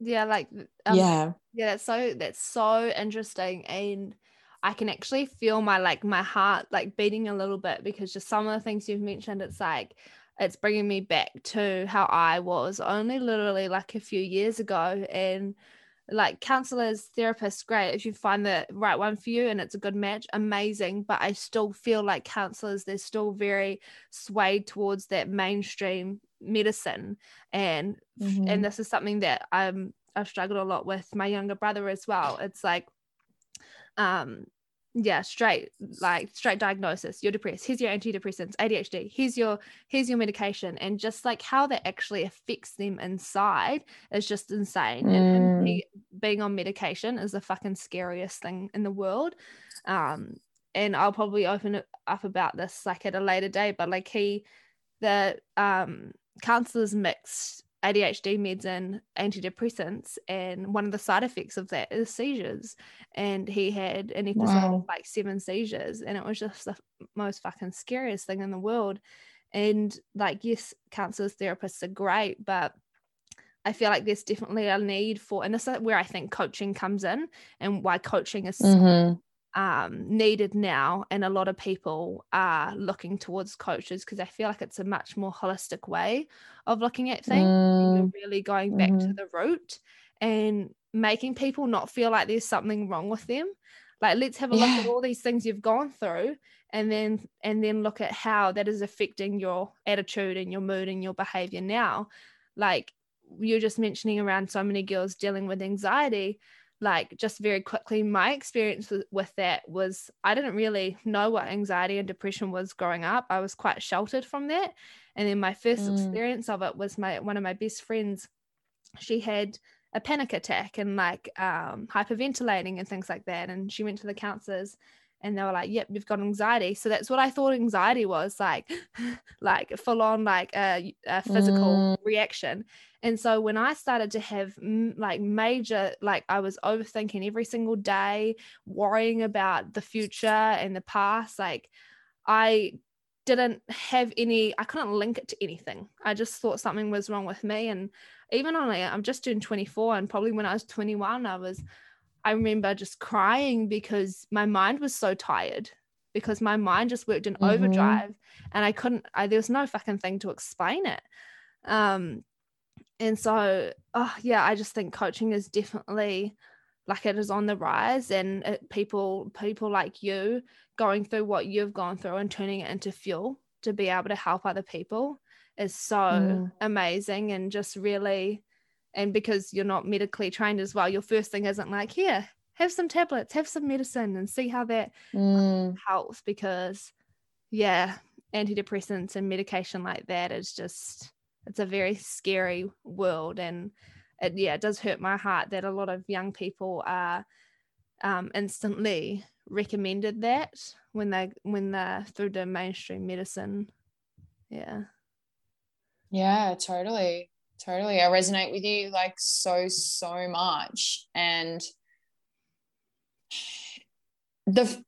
yeah like um, yeah. yeah that's so that's so interesting. And i can actually feel my like my heart like beating a little bit because just some of the things you've mentioned it's like it's bringing me back to how i was only literally like a few years ago and like counselors therapists great if you find the right one for you and it's a good match amazing but i still feel like counselors they're still very swayed towards that mainstream medicine and Mhm. and this is something that I'm I've struggled a lot with my younger brother as well. It's like um yeah, straight like straight diagnosis. You're depressed. Here's your antidepressants, ADHD. Here's your here's your medication, and just like how that actually affects them inside is just insane. And Mm. be- being on medication is the fucking scariest thing in the world. Um, and I'll probably open it up about this like at a later day But like he, the um counselors mixed ADHD meds and antidepressants, and one of the side effects of that is seizures. And he had an episode Wow. of like seven seizures, and it was just the most fucking scariest thing in the world. And like, yes, counselors, therapists are great, but I feel like there's definitely a need for, and this is where I think coaching comes in and why coaching is Mm-hmm. Um, needed now. And a lot of people are looking towards coaches because I feel like it's a much more holistic way of looking at things. Mm, You're really going back to mhm. the root and making people not feel like there's something wrong with them. Like, let's have a look at all these things you've gone through and then and then look at how that is affecting your attitude and your mood and your behavior now like you're just mentioning around so many girls dealing with anxiety like just very quickly my experience with, with that was i didn't really know what anxiety and depression was growing up. I was quite sheltered from that. And then my first Mm. experience of it was my one of my best friends she had a panic attack and like um, hyperventilating and things like that. And she went to the counselors and they were like yep you've got anxiety. So that's what i thought anxiety was like (laughs) like full on like a, a physical reaction. And so when i started to have mm, like major like i was overthinking every single day worrying about the future and the past like i didn't have any i couldn't link it to anything. I just thought something was wrong with me. And even only i'm just doing 24 and probably when i was 21 i was I remember just crying because my mind was so tired because my mind just worked in Mhm. overdrive and I couldn't I there was no fucking thing to explain it. Um and so oh yeah, I just think coaching is definitely like it is on the rise and it, people people like you going through what you've gone through and turning it into fuel to be able to help other people is so Mm. amazing and just really and because you're not medically trained as well your first thing isn't like here have some tablets have some medicine and see how that Mm. helps because yeah antidepressants and medication like that is just it's a very scary world and it yeah it does hurt my heart that a lot of young people are um, instantly recommended that when they when they're through the mainstream medicine yeah Yeah, totally. Totally. I resonate with you like so, so much. And the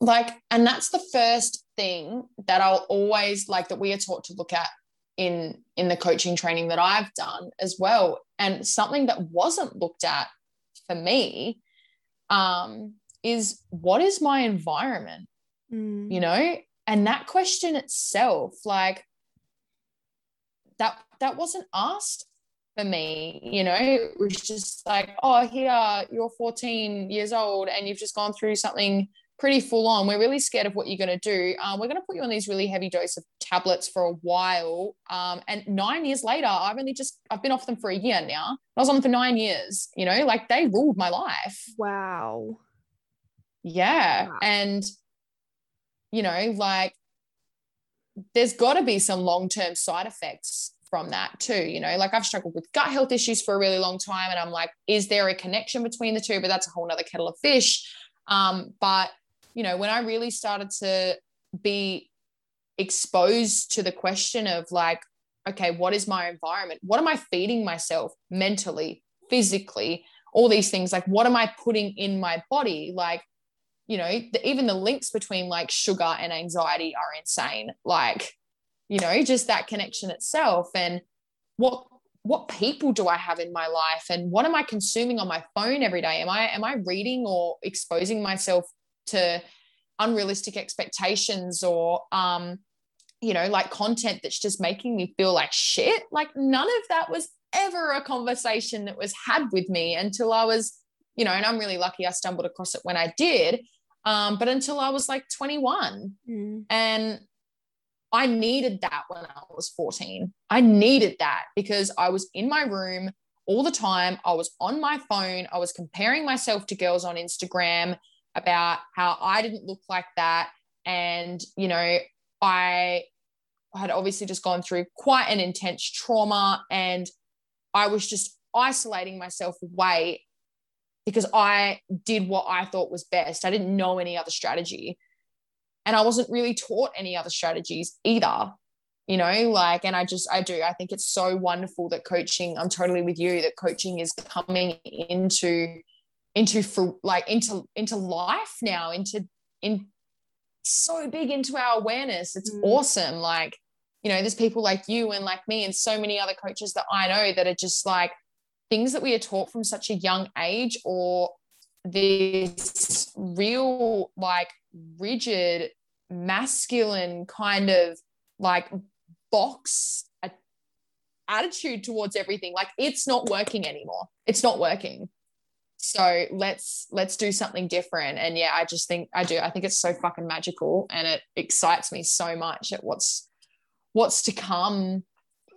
like, and that's the first thing that I'll always like that we are taught to look at in in the coaching training that I've done as well. And something that wasn't looked at for me um, is what is my environment? Mm. you know and that question itself like that that wasn't asked for me you know? It was just like oh here you're 14 years old and you've just gone through something pretty full on. We're really scared of what you're going to do. Um, we're going to put you on these really heavy dose of tablets for a while um, and nine years later i've only just i've been off them for a year now. I was on them for nine years you know? Like they ruled my life. Wow. Yeah. Wow. And, you know, like there's got to be some long term side effects from that too. You know, like I've struggled with gut health issues for a really long time. And I'm like, is there a connection between the two? But that's a whole nother kettle of fish. Um, but, you know, when I really started to be exposed to the question of like, okay, what is my environment? What am I feeding myself mentally, physically? All these things, like, what am I putting in my body? Like, you know the, even the links between like sugar and anxiety are insane like you know just that connection itself and what what people do i have in my life and what am i consuming on my phone every day am i am i reading or exposing myself to unrealistic expectations or um you know like content that's just making me feel like shit like none of that was ever a conversation that was had with me until i was you know, and I'm really lucky I stumbled across it when I did. Um, but until I was like 21, Mm. and I needed that when I was 14. I needed that because I was in my room all the time. I was on my phone. I was comparing myself to girls on Instagram about how I didn't look like that. And, you know, I had obviously just gone through quite an intense trauma and I was just isolating myself away because I did what I thought was best. I didn't know any other strategy. And I wasn't really taught any other strategies either. You know, like, and I just, I do. I think it's so wonderful that coaching, I'm totally with you, that coaching is coming into, into, for like, into, into life now, into, in so big into our awareness. It's Mm. awesome. Like, you know, there's people like you and like me and so many other coaches that I know that are just like, things that we are taught from such a young age or this real like rigid masculine kind of like box attitude towards everything. Like it's not working anymore. It's not working. So let's let's do something different. And yeah i just think i do. I think it's so fucking magical and it excites me so much at what's what's to come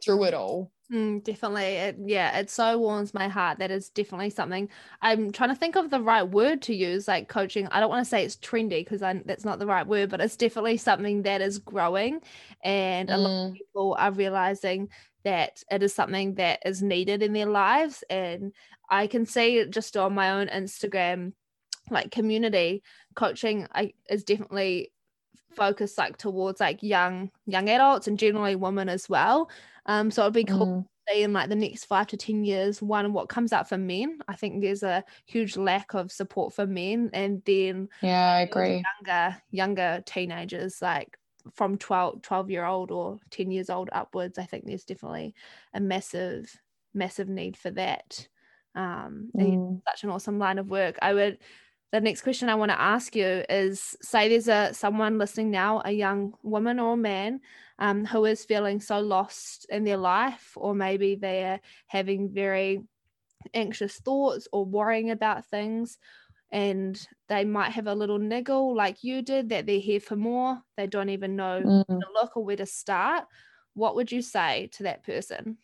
through it all Mm, definitely. It, yeah, it so warms my heart. That is definitely something I'm trying to think of the right word to use, like coaching. I don't want to say it's trendy because that's not the right word, but it's definitely something that is growing. And a lot of mm. people are realizing that it is something that is needed in their lives. And I can see just on my own Instagram, like community coaching I, is definitely focused like towards like young young adults and generally women as well um, so it'd be cool mm. to see in like the next five to ten years, one what comes out for men. I think there's a huge lack of support for men, and then yeah, I agree. Younger younger teenagers like from 12, 12 year old or 10 years old upwards i think there's definitely a massive massive need for that um mm. such an awesome line of work i would the next question i want to ask you is say there's a someone listening now a young woman or man um, who is feeling so lost in their life, or maybe they're having very anxious thoughts or worrying about things, and they might have a little niggle like you did that they're here for more, they don't even know mm. to look or where to start. What would you say to that person?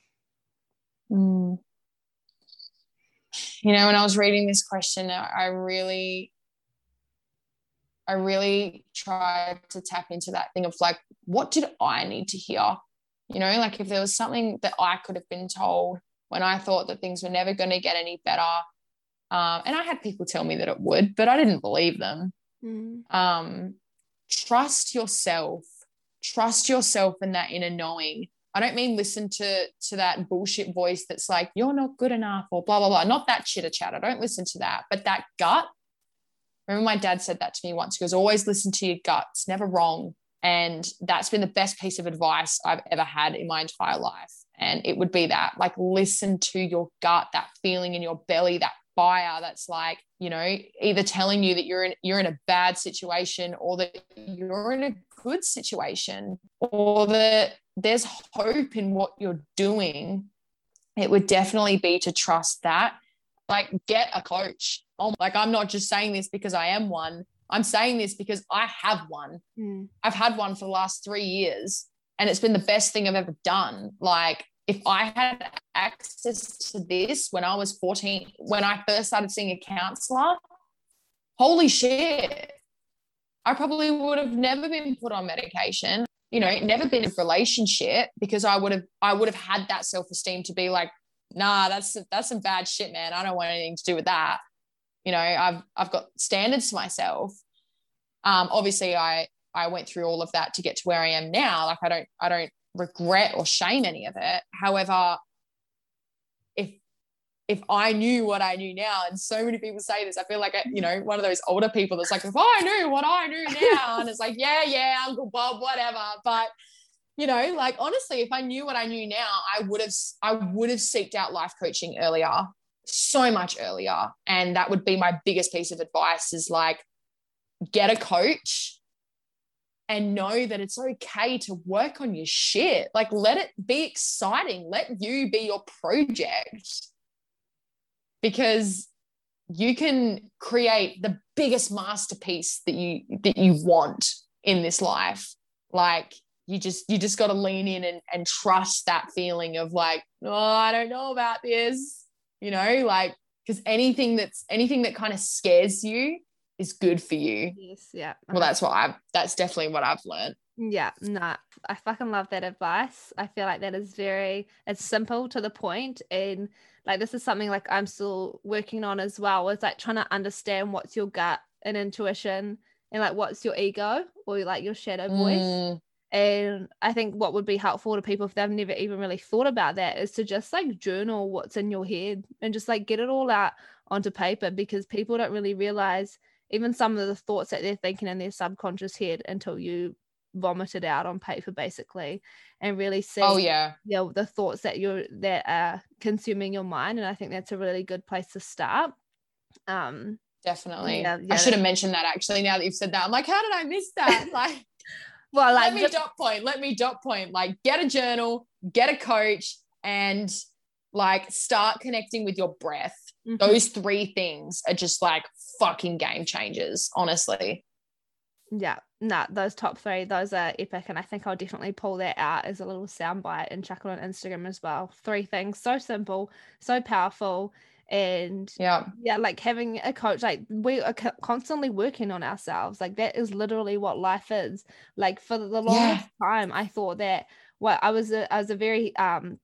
Mm. You know, when I was reading this question, I really I really tried to tap into that thing of like, what did I need to hear? You know, like if there was something that I could have been told when I thought that things were never going to get any better. Um, and I had people tell me that it would, but I didn't believe them. Mm. Um, trust yourself. Trust yourself in that inner knowing. I don't mean listen to to that bullshit voice that's like you're not good enough or blah blah blah. Not that chitter chatter. Don't listen to that. But that gut remember my dad said that to me once. He goes, always listen to your guts, never wrong. And that's been the best piece of advice I've ever had in my entire life. And it would be that like, listen to your gut, that feeling in your belly, that fire that's like, you know, either telling you that you're in you're in a bad situation or that you're in a good situation or that there's hope in what you're doing. It would definitely be to trust that. Like get a coach oh, like I'm not just saying this because I am one. I'm saying this because I have one. Mm. I've had one for the last three years and it's been the best thing I've ever done. Like, if I had access to this when I was 14, when I first started seeing a counselor, holy shit, I probably would have never been put on medication, you know, never been in a relationship because I would have, I would have had that self-esteem to be like, nah, that's, that's some bad shit, man. I don't want anything to do with that. You know i've i've got standards to myself. Um obviously i i went through all of that to get to where i am now. Like i don't i don't regret or shame any of it. However if i knew what i knew now and so many people say this i feel like you know one of those older people that's like if i knew what i knew (laughs) now and it's like yeah yeah uncle bob whatever but you know like honestly if i knew what i knew now i would have i would have seeked out life coaching earlier so much earlier. And that would be my biggest piece of advice is like, get a coach and know that it's okay to work on your shit. Like, let it be exciting. Let you be your project because you can create the biggest masterpiece that you that you want in this life like you just you just got to lean in and, and trust that feeling of like oh i don't know about this you know, like because anything that's anything that kind of scares you is good for you. Yes, yeah. Well, that's what I've that's definitely what I've learned. Yeah, nah, I fucking love that advice. I feel like that is very it's simple to the point and like this is something like I'm still working on as well. It's like trying to understand what's your gut and intuition and like what's your ego or like your shadow voice. Mm. And I think what would be helpful to people if they've never even really thought about that is to just like journal what's in your head and just like get it all out onto paper because people don't really realize even some of the thoughts that they're thinking in their subconscious head until you vomited out on paper basically and really see oh yeah. you know, the thoughts that you're that are consuming your mind and i think that's a really good place to start. Um definitely. yeah, yeah, i should have mentioned that actually now that you've said that. I'm like how did i miss that? (laughs) Like well like let me just, dot point let me dot point. Like get a journal get a coach and like start connecting with your breath. Mm-hmm. those three things are just like fucking game changers honestly. Yeah nah those top three those are epic and i think i'll definitely pull that out as a little soundbite and chuck it on instagram as well. Three things so simple so powerful and yeah. yeah like having a coach like we are constantly working on ourselves like that is literally what life is. Like for the longest yeah. time i thought that well i was a, I was a very um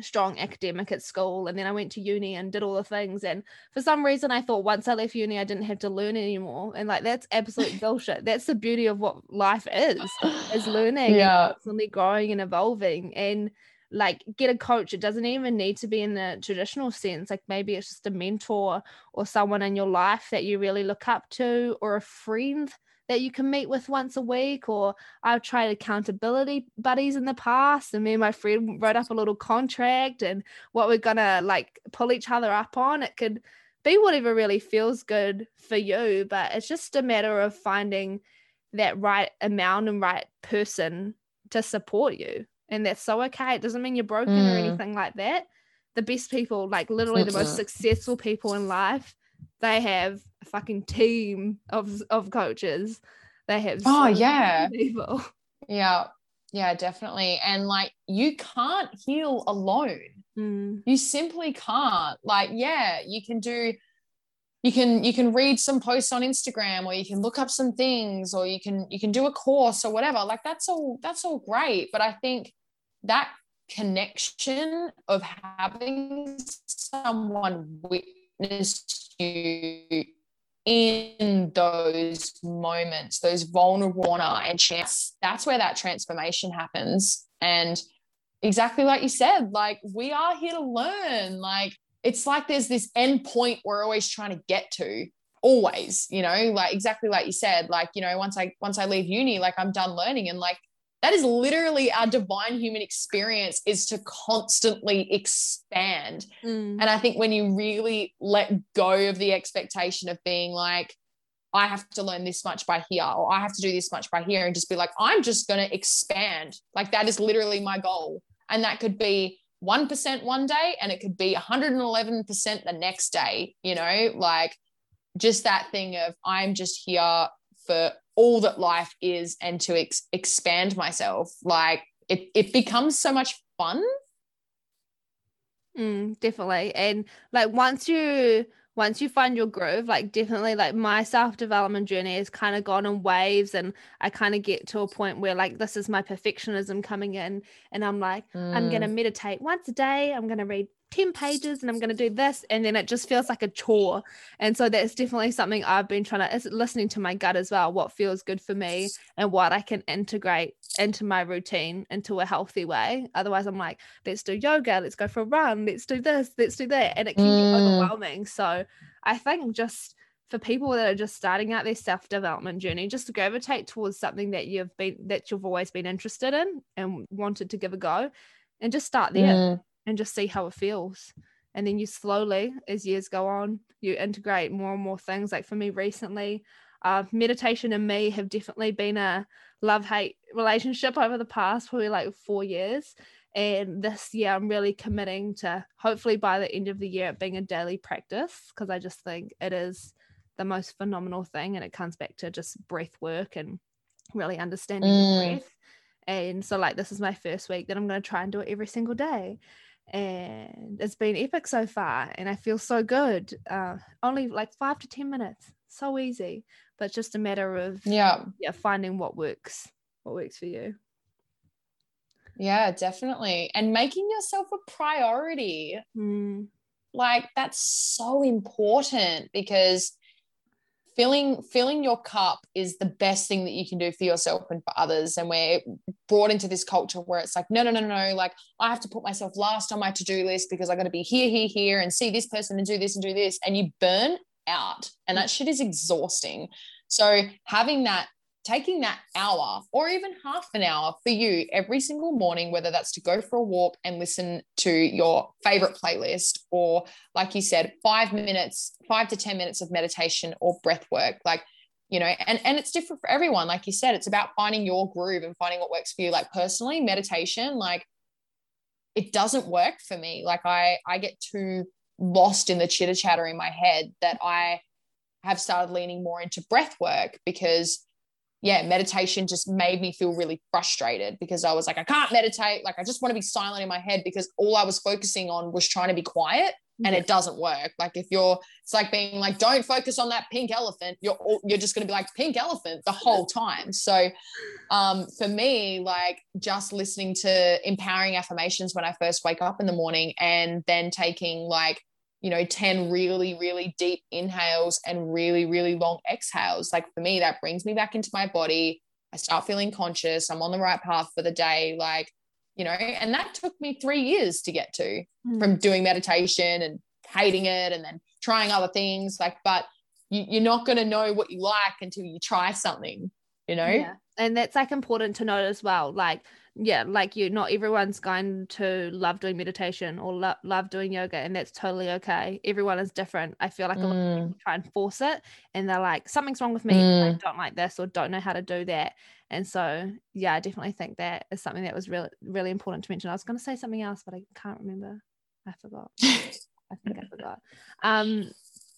strong academic at school and then I went to uni and did all the things and for some reason I thought once I left uni I didn't have to learn anymore and like that's absolute (laughs) bullshit. That's the beauty of what life is is learning yeah. constantly growing and evolving and like get a coach it doesn't even need to be in the traditional sense like maybe it's just a mentor or someone in your life that you really look up to or a friend that you can meet with once a week or I've tried accountability buddies in the past and me and my friend wrote up a little contract and what we're gonna like pull each other up on it could be whatever really feels good for you but it's just a matter of finding that right amount and right person to support you and that's so okay. It doesn't mean you're broken mm. or anything like that. The best people like literally the most successful people in life they have a fucking team of of coaches. They have oh yeah people. (laughs) Yeah, yeah, definitely. And like you can't heal alone. Mm. You simply can't. Like, yeah, you can do you can you can read some posts on Instagram or you can look up some things or you can you can do a course or whatever. Like that's all that's all great. But I think that connection of having someone witness you in those moments, those vulnerable and chance, that's where that transformation happens. And exactly like you said, like we are here to learn. Like it's like there's this end point we're always trying to get to always you know like exactly like you said like you know once i once i leave uni like i'm done learning and like that is literally our divine human experience is to constantly expand. Mm. and i think when you really let go of the expectation of being like i have to learn this much by here or i have to do this much by here and just be like i'm just going to expand. Like that is literally my goal. And that could be 1% one day and it could be 111% the next day you know? Like just that thing of i'm just here for all that life is and to ex- expand myself like it, it becomes so much fun mm, definitely and like once you once you find your groove like definitely like my self-development journey has kind of gone in waves and i kind of get to a point where like this is my perfectionism coming in and i'm like mm. i'm going to meditate once a day i'm going to read 10 pages and I'm going to do this. And then it just feels like a chore. And so that's definitely something I've been trying to, is listening to my gut as well, what feels good for me and what I can integrate into my routine into a healthy way. Otherwise, I'm like, let's do yoga, let's go for a run, let's do this, let's do that. And it can mm. get overwhelming. So I think just, for people that are just starting out their self-development journey just to gravitate towards something that you've been that you've always been interested in and wanted to give a go and just start there mm and just see how it feels. And then you slowly, as years go on, you integrate more and more things. Like for me recently, uh, meditation and me have definitely been a love hate relationship over the past probably like four years. And this year, I'm really committing to hopefully by the end of the year, it being a daily practice because I just think it is the most phenomenal thing. And it comes back to just breath work and really understanding mm. breath. And so, like, this is my first week that I'm going to try and do it every single day and it's been epic so far and i feel so good. Uh, only like five to ten minutes so easy but it's just a matter of yeah. yeah finding what works what works for you. Yeah definitely and making yourself a priority. Mm. like that's so important because filling filling your cup is the best thing that you can do for yourself and for others. And we're brought into this culture where it's like no no no no like i have to put myself last on my to-do list because i got to be here here here and see this person and do this and do this. And you burn out. And that shit is exhausting. So having that taking that hour or even half an hour for you every single morning, whether that's to go for a walk and listen to your favorite playlist, or like you said, five minutes, five to 10 minutes of meditation or breath work. Like, you know, and, and it's different for everyone. Like you said, it's about finding your groove and finding what works for you. Like personally, meditation, like it doesn't work for me. Like I I get too lost in the chitter chatter in my head that I have started leaning more into breath work because yeah, meditation just made me feel really frustrated because I was like, I can't meditate. Like, I just want to be silent in my head because all I was focusing on was trying to be quiet and it doesn't work. Like, if you're, it's like being like, don't focus on that pink elephant. You're, you're just going to be like, pink elephant the whole time. So, um, for me, like, just listening to empowering affirmations when I first wake up in the morning and then taking like you know 10 really really deep inhales and really really long exhales. Like for me that brings me back into my body. I start feeling conscious. I'm on the right path for the day like you know and that took me 3 years to get to mm. from doing meditation and hating it and then trying other things. Like but you, you're not going to know what you like until you try something you know? Yeah. and that's like important to note as well. Like yeah like you not everyone's going to love doing meditation or lo- love doing yoga and that's totally okay. Everyone is different. I feel like a lot of people mm. try and force it and they're like something's wrong with me mm. i don't like this or don't know how to do that. And so yeah i definitely think that is something that was really really important to mention. I was going to say something else but i can't remember. I forgot. I think i (laughs) forgot. Um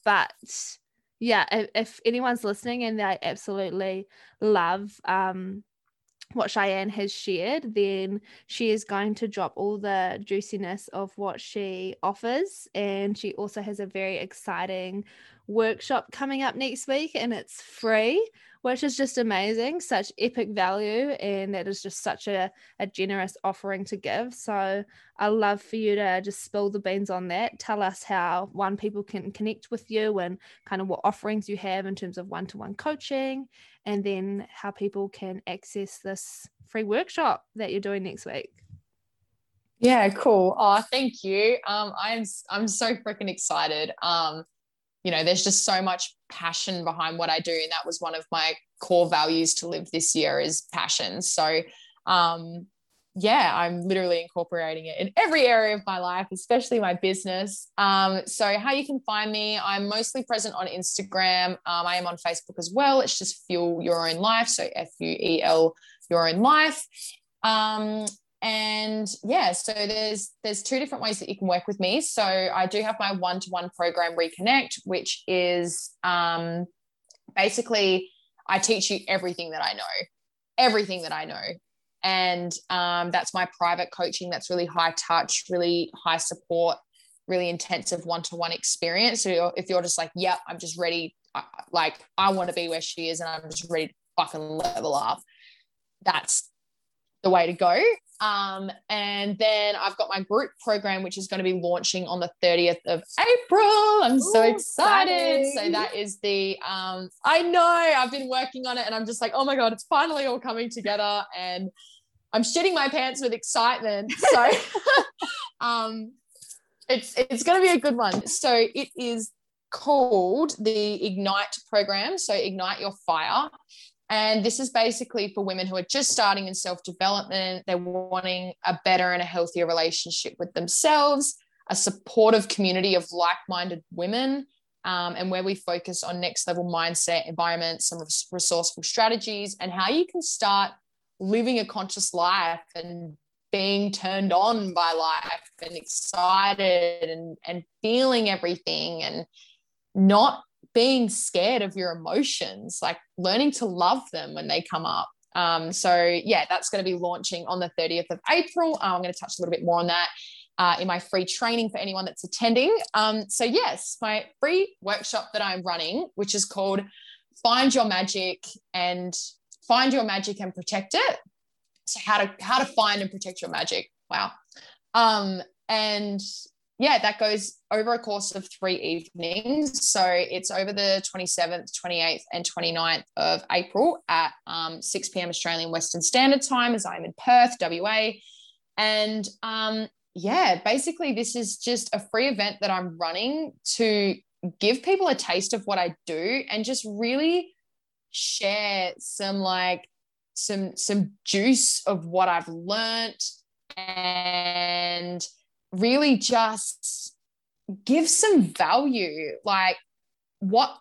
but yeah if, if anyone's listening and they absolutely love um what Cheyenne has shared, then she is going to drop all the juiciness of what she offers. And she also has a very exciting workshop coming up next week, and it's free, which is just amazing. Such epic value, and that is just such a, a generous offering to give. So I love for you to just spill the beans on that. Tell us how one people can connect with you and kind of what offerings you have in terms of one to one coaching and then how people can access this free workshop that you're doing next week. Yeah, cool. Oh, thank you. Um, I'm I'm so freaking excited. Um, you know, there's just so much passion behind what I do, and that was one of my core values to live this year is passion. So, um, yeah, I'm literally incorporating it in every area of my life, especially my business. Um, so, how you can find me, I'm mostly present on Instagram. Um, I am on Facebook as well. It's just Fuel Your Own Life. So, F U E L Your Own Life. Um, and yeah, so there's there's two different ways that you can work with me. So, I do have my one to one program Reconnect, which is um, basically I teach you everything that I know, everything that I know. And um, that's my private coaching that's really high touch really high support really intensive one-to-one experience. So if you're just like yep i'm just ready like i want to be where she is and i'm just ready to fucking level up that's the way to go um, and then I've got my group program, which is going to be launching on the 30th of April. I'm Ooh, so excited. Exciting. So that is the, um, I know I've been working on it and I'm just like, oh my God, it's finally all coming together. And I'm shitting my pants with excitement. So (laughs) um, it's, it's going to be a good one. So it is called the Ignite program. So Ignite Your Fire. And this is basically for women who are just starting in self development. They're wanting a better and a healthier relationship with themselves, a supportive community of like minded women, um, and where we focus on next level mindset, environment, some resourceful strategies, and how you can start living a conscious life and being turned on by life and excited and, and feeling everything and not being scared of your emotions, like learning to love them when they come up. Um, so yeah, that's going to be launching on the 30th of April. Uh, I'm going to touch a little bit more on that uh, in my free training for anyone that's attending. Um, so yes, my free workshop that I'm running, which is called Find Your Magic and Find Your Magic and Protect It. So how to how to find and protect your magic. Wow. Um, and yeah, that goes over a course of three evenings. So it's over the 27th, 28th, and 29th of April at um, 6 p.m. Australian Western Standard Time, as I'm in Perth, WA. And um, yeah, basically, this is just a free event that I'm running to give people a taste of what I do and just really share some like some some juice of what I've learned and really just give some value. Like what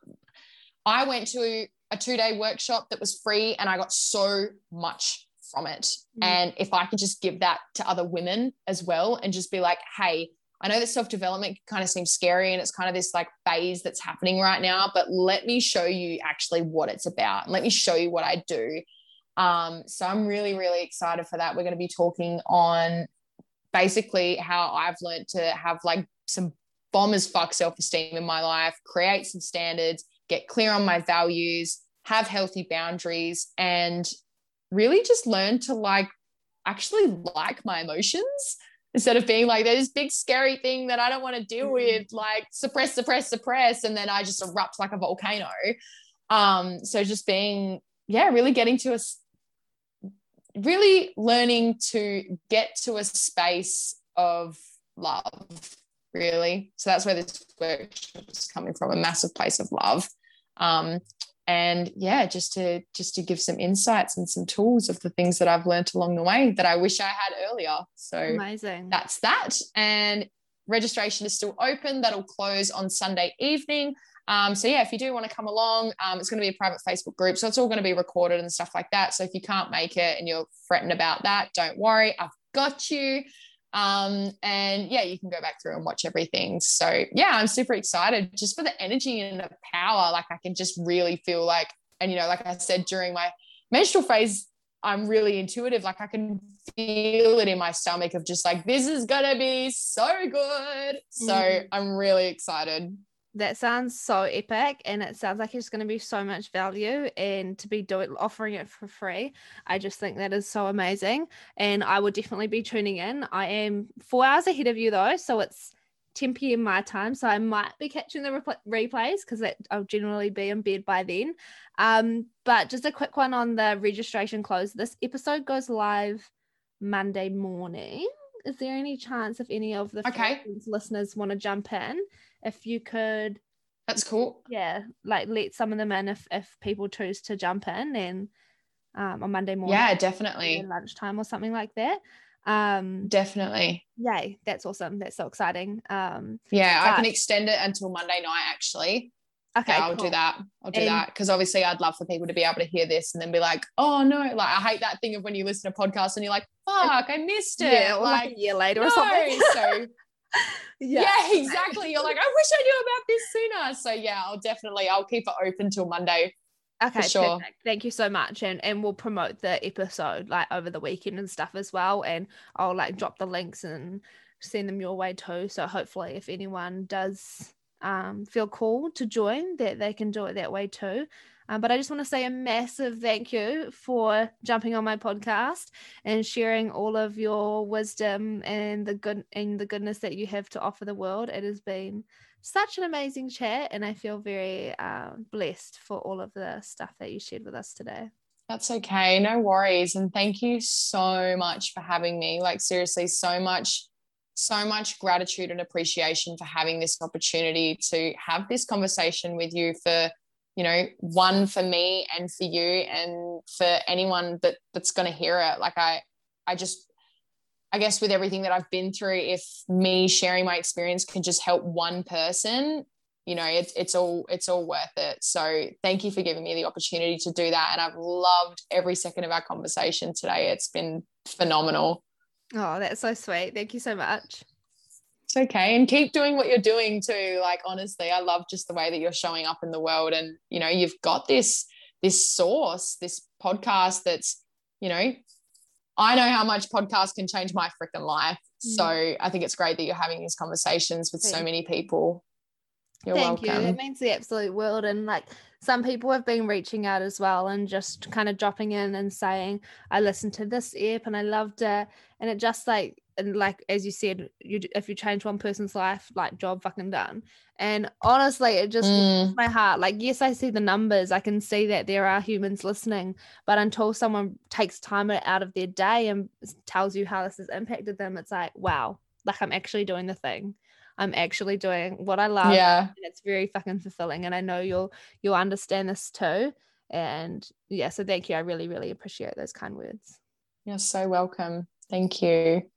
I went to a two day workshop that was free and I got so much from it. Mm. And if I could just give that to other women as well and just be like, hey, I know that self development kind of seems scary and it's kind of this like phase that's happening right now, but let me show you actually what it's about. Let me show you what I do. Um, so I'm really, really excited for that. We're going to be talking on basically how I've learned to have like some bomb as fuck self esteem in my life, create some standards, get clear on my values, have healthy boundaries, and really just learn to like actually like my emotions instead of being like there's this big scary thing that I don't want to deal mm-hmm. with, like suppress, suppress, suppress, and then I just erupt like a volcano. Um, so just being, yeah, really getting to a really learning to get to a space of love, really. So that's where this workshop is coming from, a massive place of love. Um, and yeah just to just to give some insights and some tools of the things that i've learned along the way that i wish i had earlier. So amazing. that's that. And registration is still open. That'll close on sunday evening um, so yeah if you do want to come along um, it's going to be a private facebook group so it's all going to be recorded and stuff like that so if you can't make it and you're fretting about that don't worry i've got you um, and yeah, you can go back through and watch everything. So yeah, I'm super excited just for the energy and the power. Like I can just really feel like, and you know, like I said during my menstrual phase, I'm really intuitive. Like I can feel it in my stomach of just like, this is gonna be so good. So mm. I'm really excited that sounds so epic and it sounds like it's going to be so much value and to be doing offering it for free i just think that is so amazing and i will definitely be tuning in. I am four hours ahead of you though so it's 10 p.m my time so i might be catching the replays because i'll generally be in bed by then. Um, but just a quick one on the registration close. This episode goes live monday morning is there any chance if any of the okay. listeners want to jump in if you could that's cool. Yeah like let some of them in if if people choose to jump in and um, on monday morning yeah definitely. lunchtime or something like that. Um definitely. yay that's awesome. That's so exciting. Um yeah but, i can extend it until monday night actually okay yeah, i'll cool. do that i'll do and, that because obviously i'd love for people to be able to hear this and then be like oh no like i hate that thing of when you listen to podcasts and you're like fuck i missed it yeah, like, like, a year later no. or something so (laughs) yeah. yeah, exactly. You're like, I wish I knew about this sooner. So yeah, I'll definitely I'll keep it open till Monday. Okay, sure. Perfect. Thank you so much. And and we'll promote the episode like over the weekend and stuff as well. And I'll like drop the links and send them your way too. So hopefully if anyone does um feel cool to join that they can do it that way too. Um, but I just want to say a massive thank you for jumping on my podcast and sharing all of your wisdom and the good and the goodness that you have to offer the world. It has been such an amazing chat, and I feel very uh, blessed for all of the stuff that you shared with us today. That's okay, no worries, and thank you so much for having me. Like seriously, so much so much gratitude and appreciation for having this opportunity to have this conversation with you for you know one for me and for you and for anyone that that's going to hear it. Like i i just i guess with everything that i've been through if me sharing my experience can just help one person you know it's it's all it's all worth it. So thank you for giving me the opportunity to do that and i've loved every second of our conversation today. It's been phenomenal oh that's so sweet thank you so much it's okay. And keep doing what you're doing too. Like, honestly, I love just the way that you're showing up in the world. And, you know, you've got this, this source, this podcast that's, you know, I know how much podcast can change my freaking life. Mm. So I think it's great that you're having these conversations with Thank so many people. You're Thank welcome. you. It means the absolute world. And like some people have been reaching out as well and just kind of dropping in and saying, I listened to this app and I loved it. And it just like and like as you said you if you change one person's life like job fucking done and honestly it just mm. my heart like yes i see the numbers i can see that there are humans listening but until someone takes time out of their day and tells you how this has impacted them it's like wow like i'm actually doing the thing I'm actually doing what I love. Yeah. And it's very fucking fulfilling. And I know you'll you'll understand this too. And yeah, so thank you. I really, really appreciate those kind words. You're so welcome. Thank you.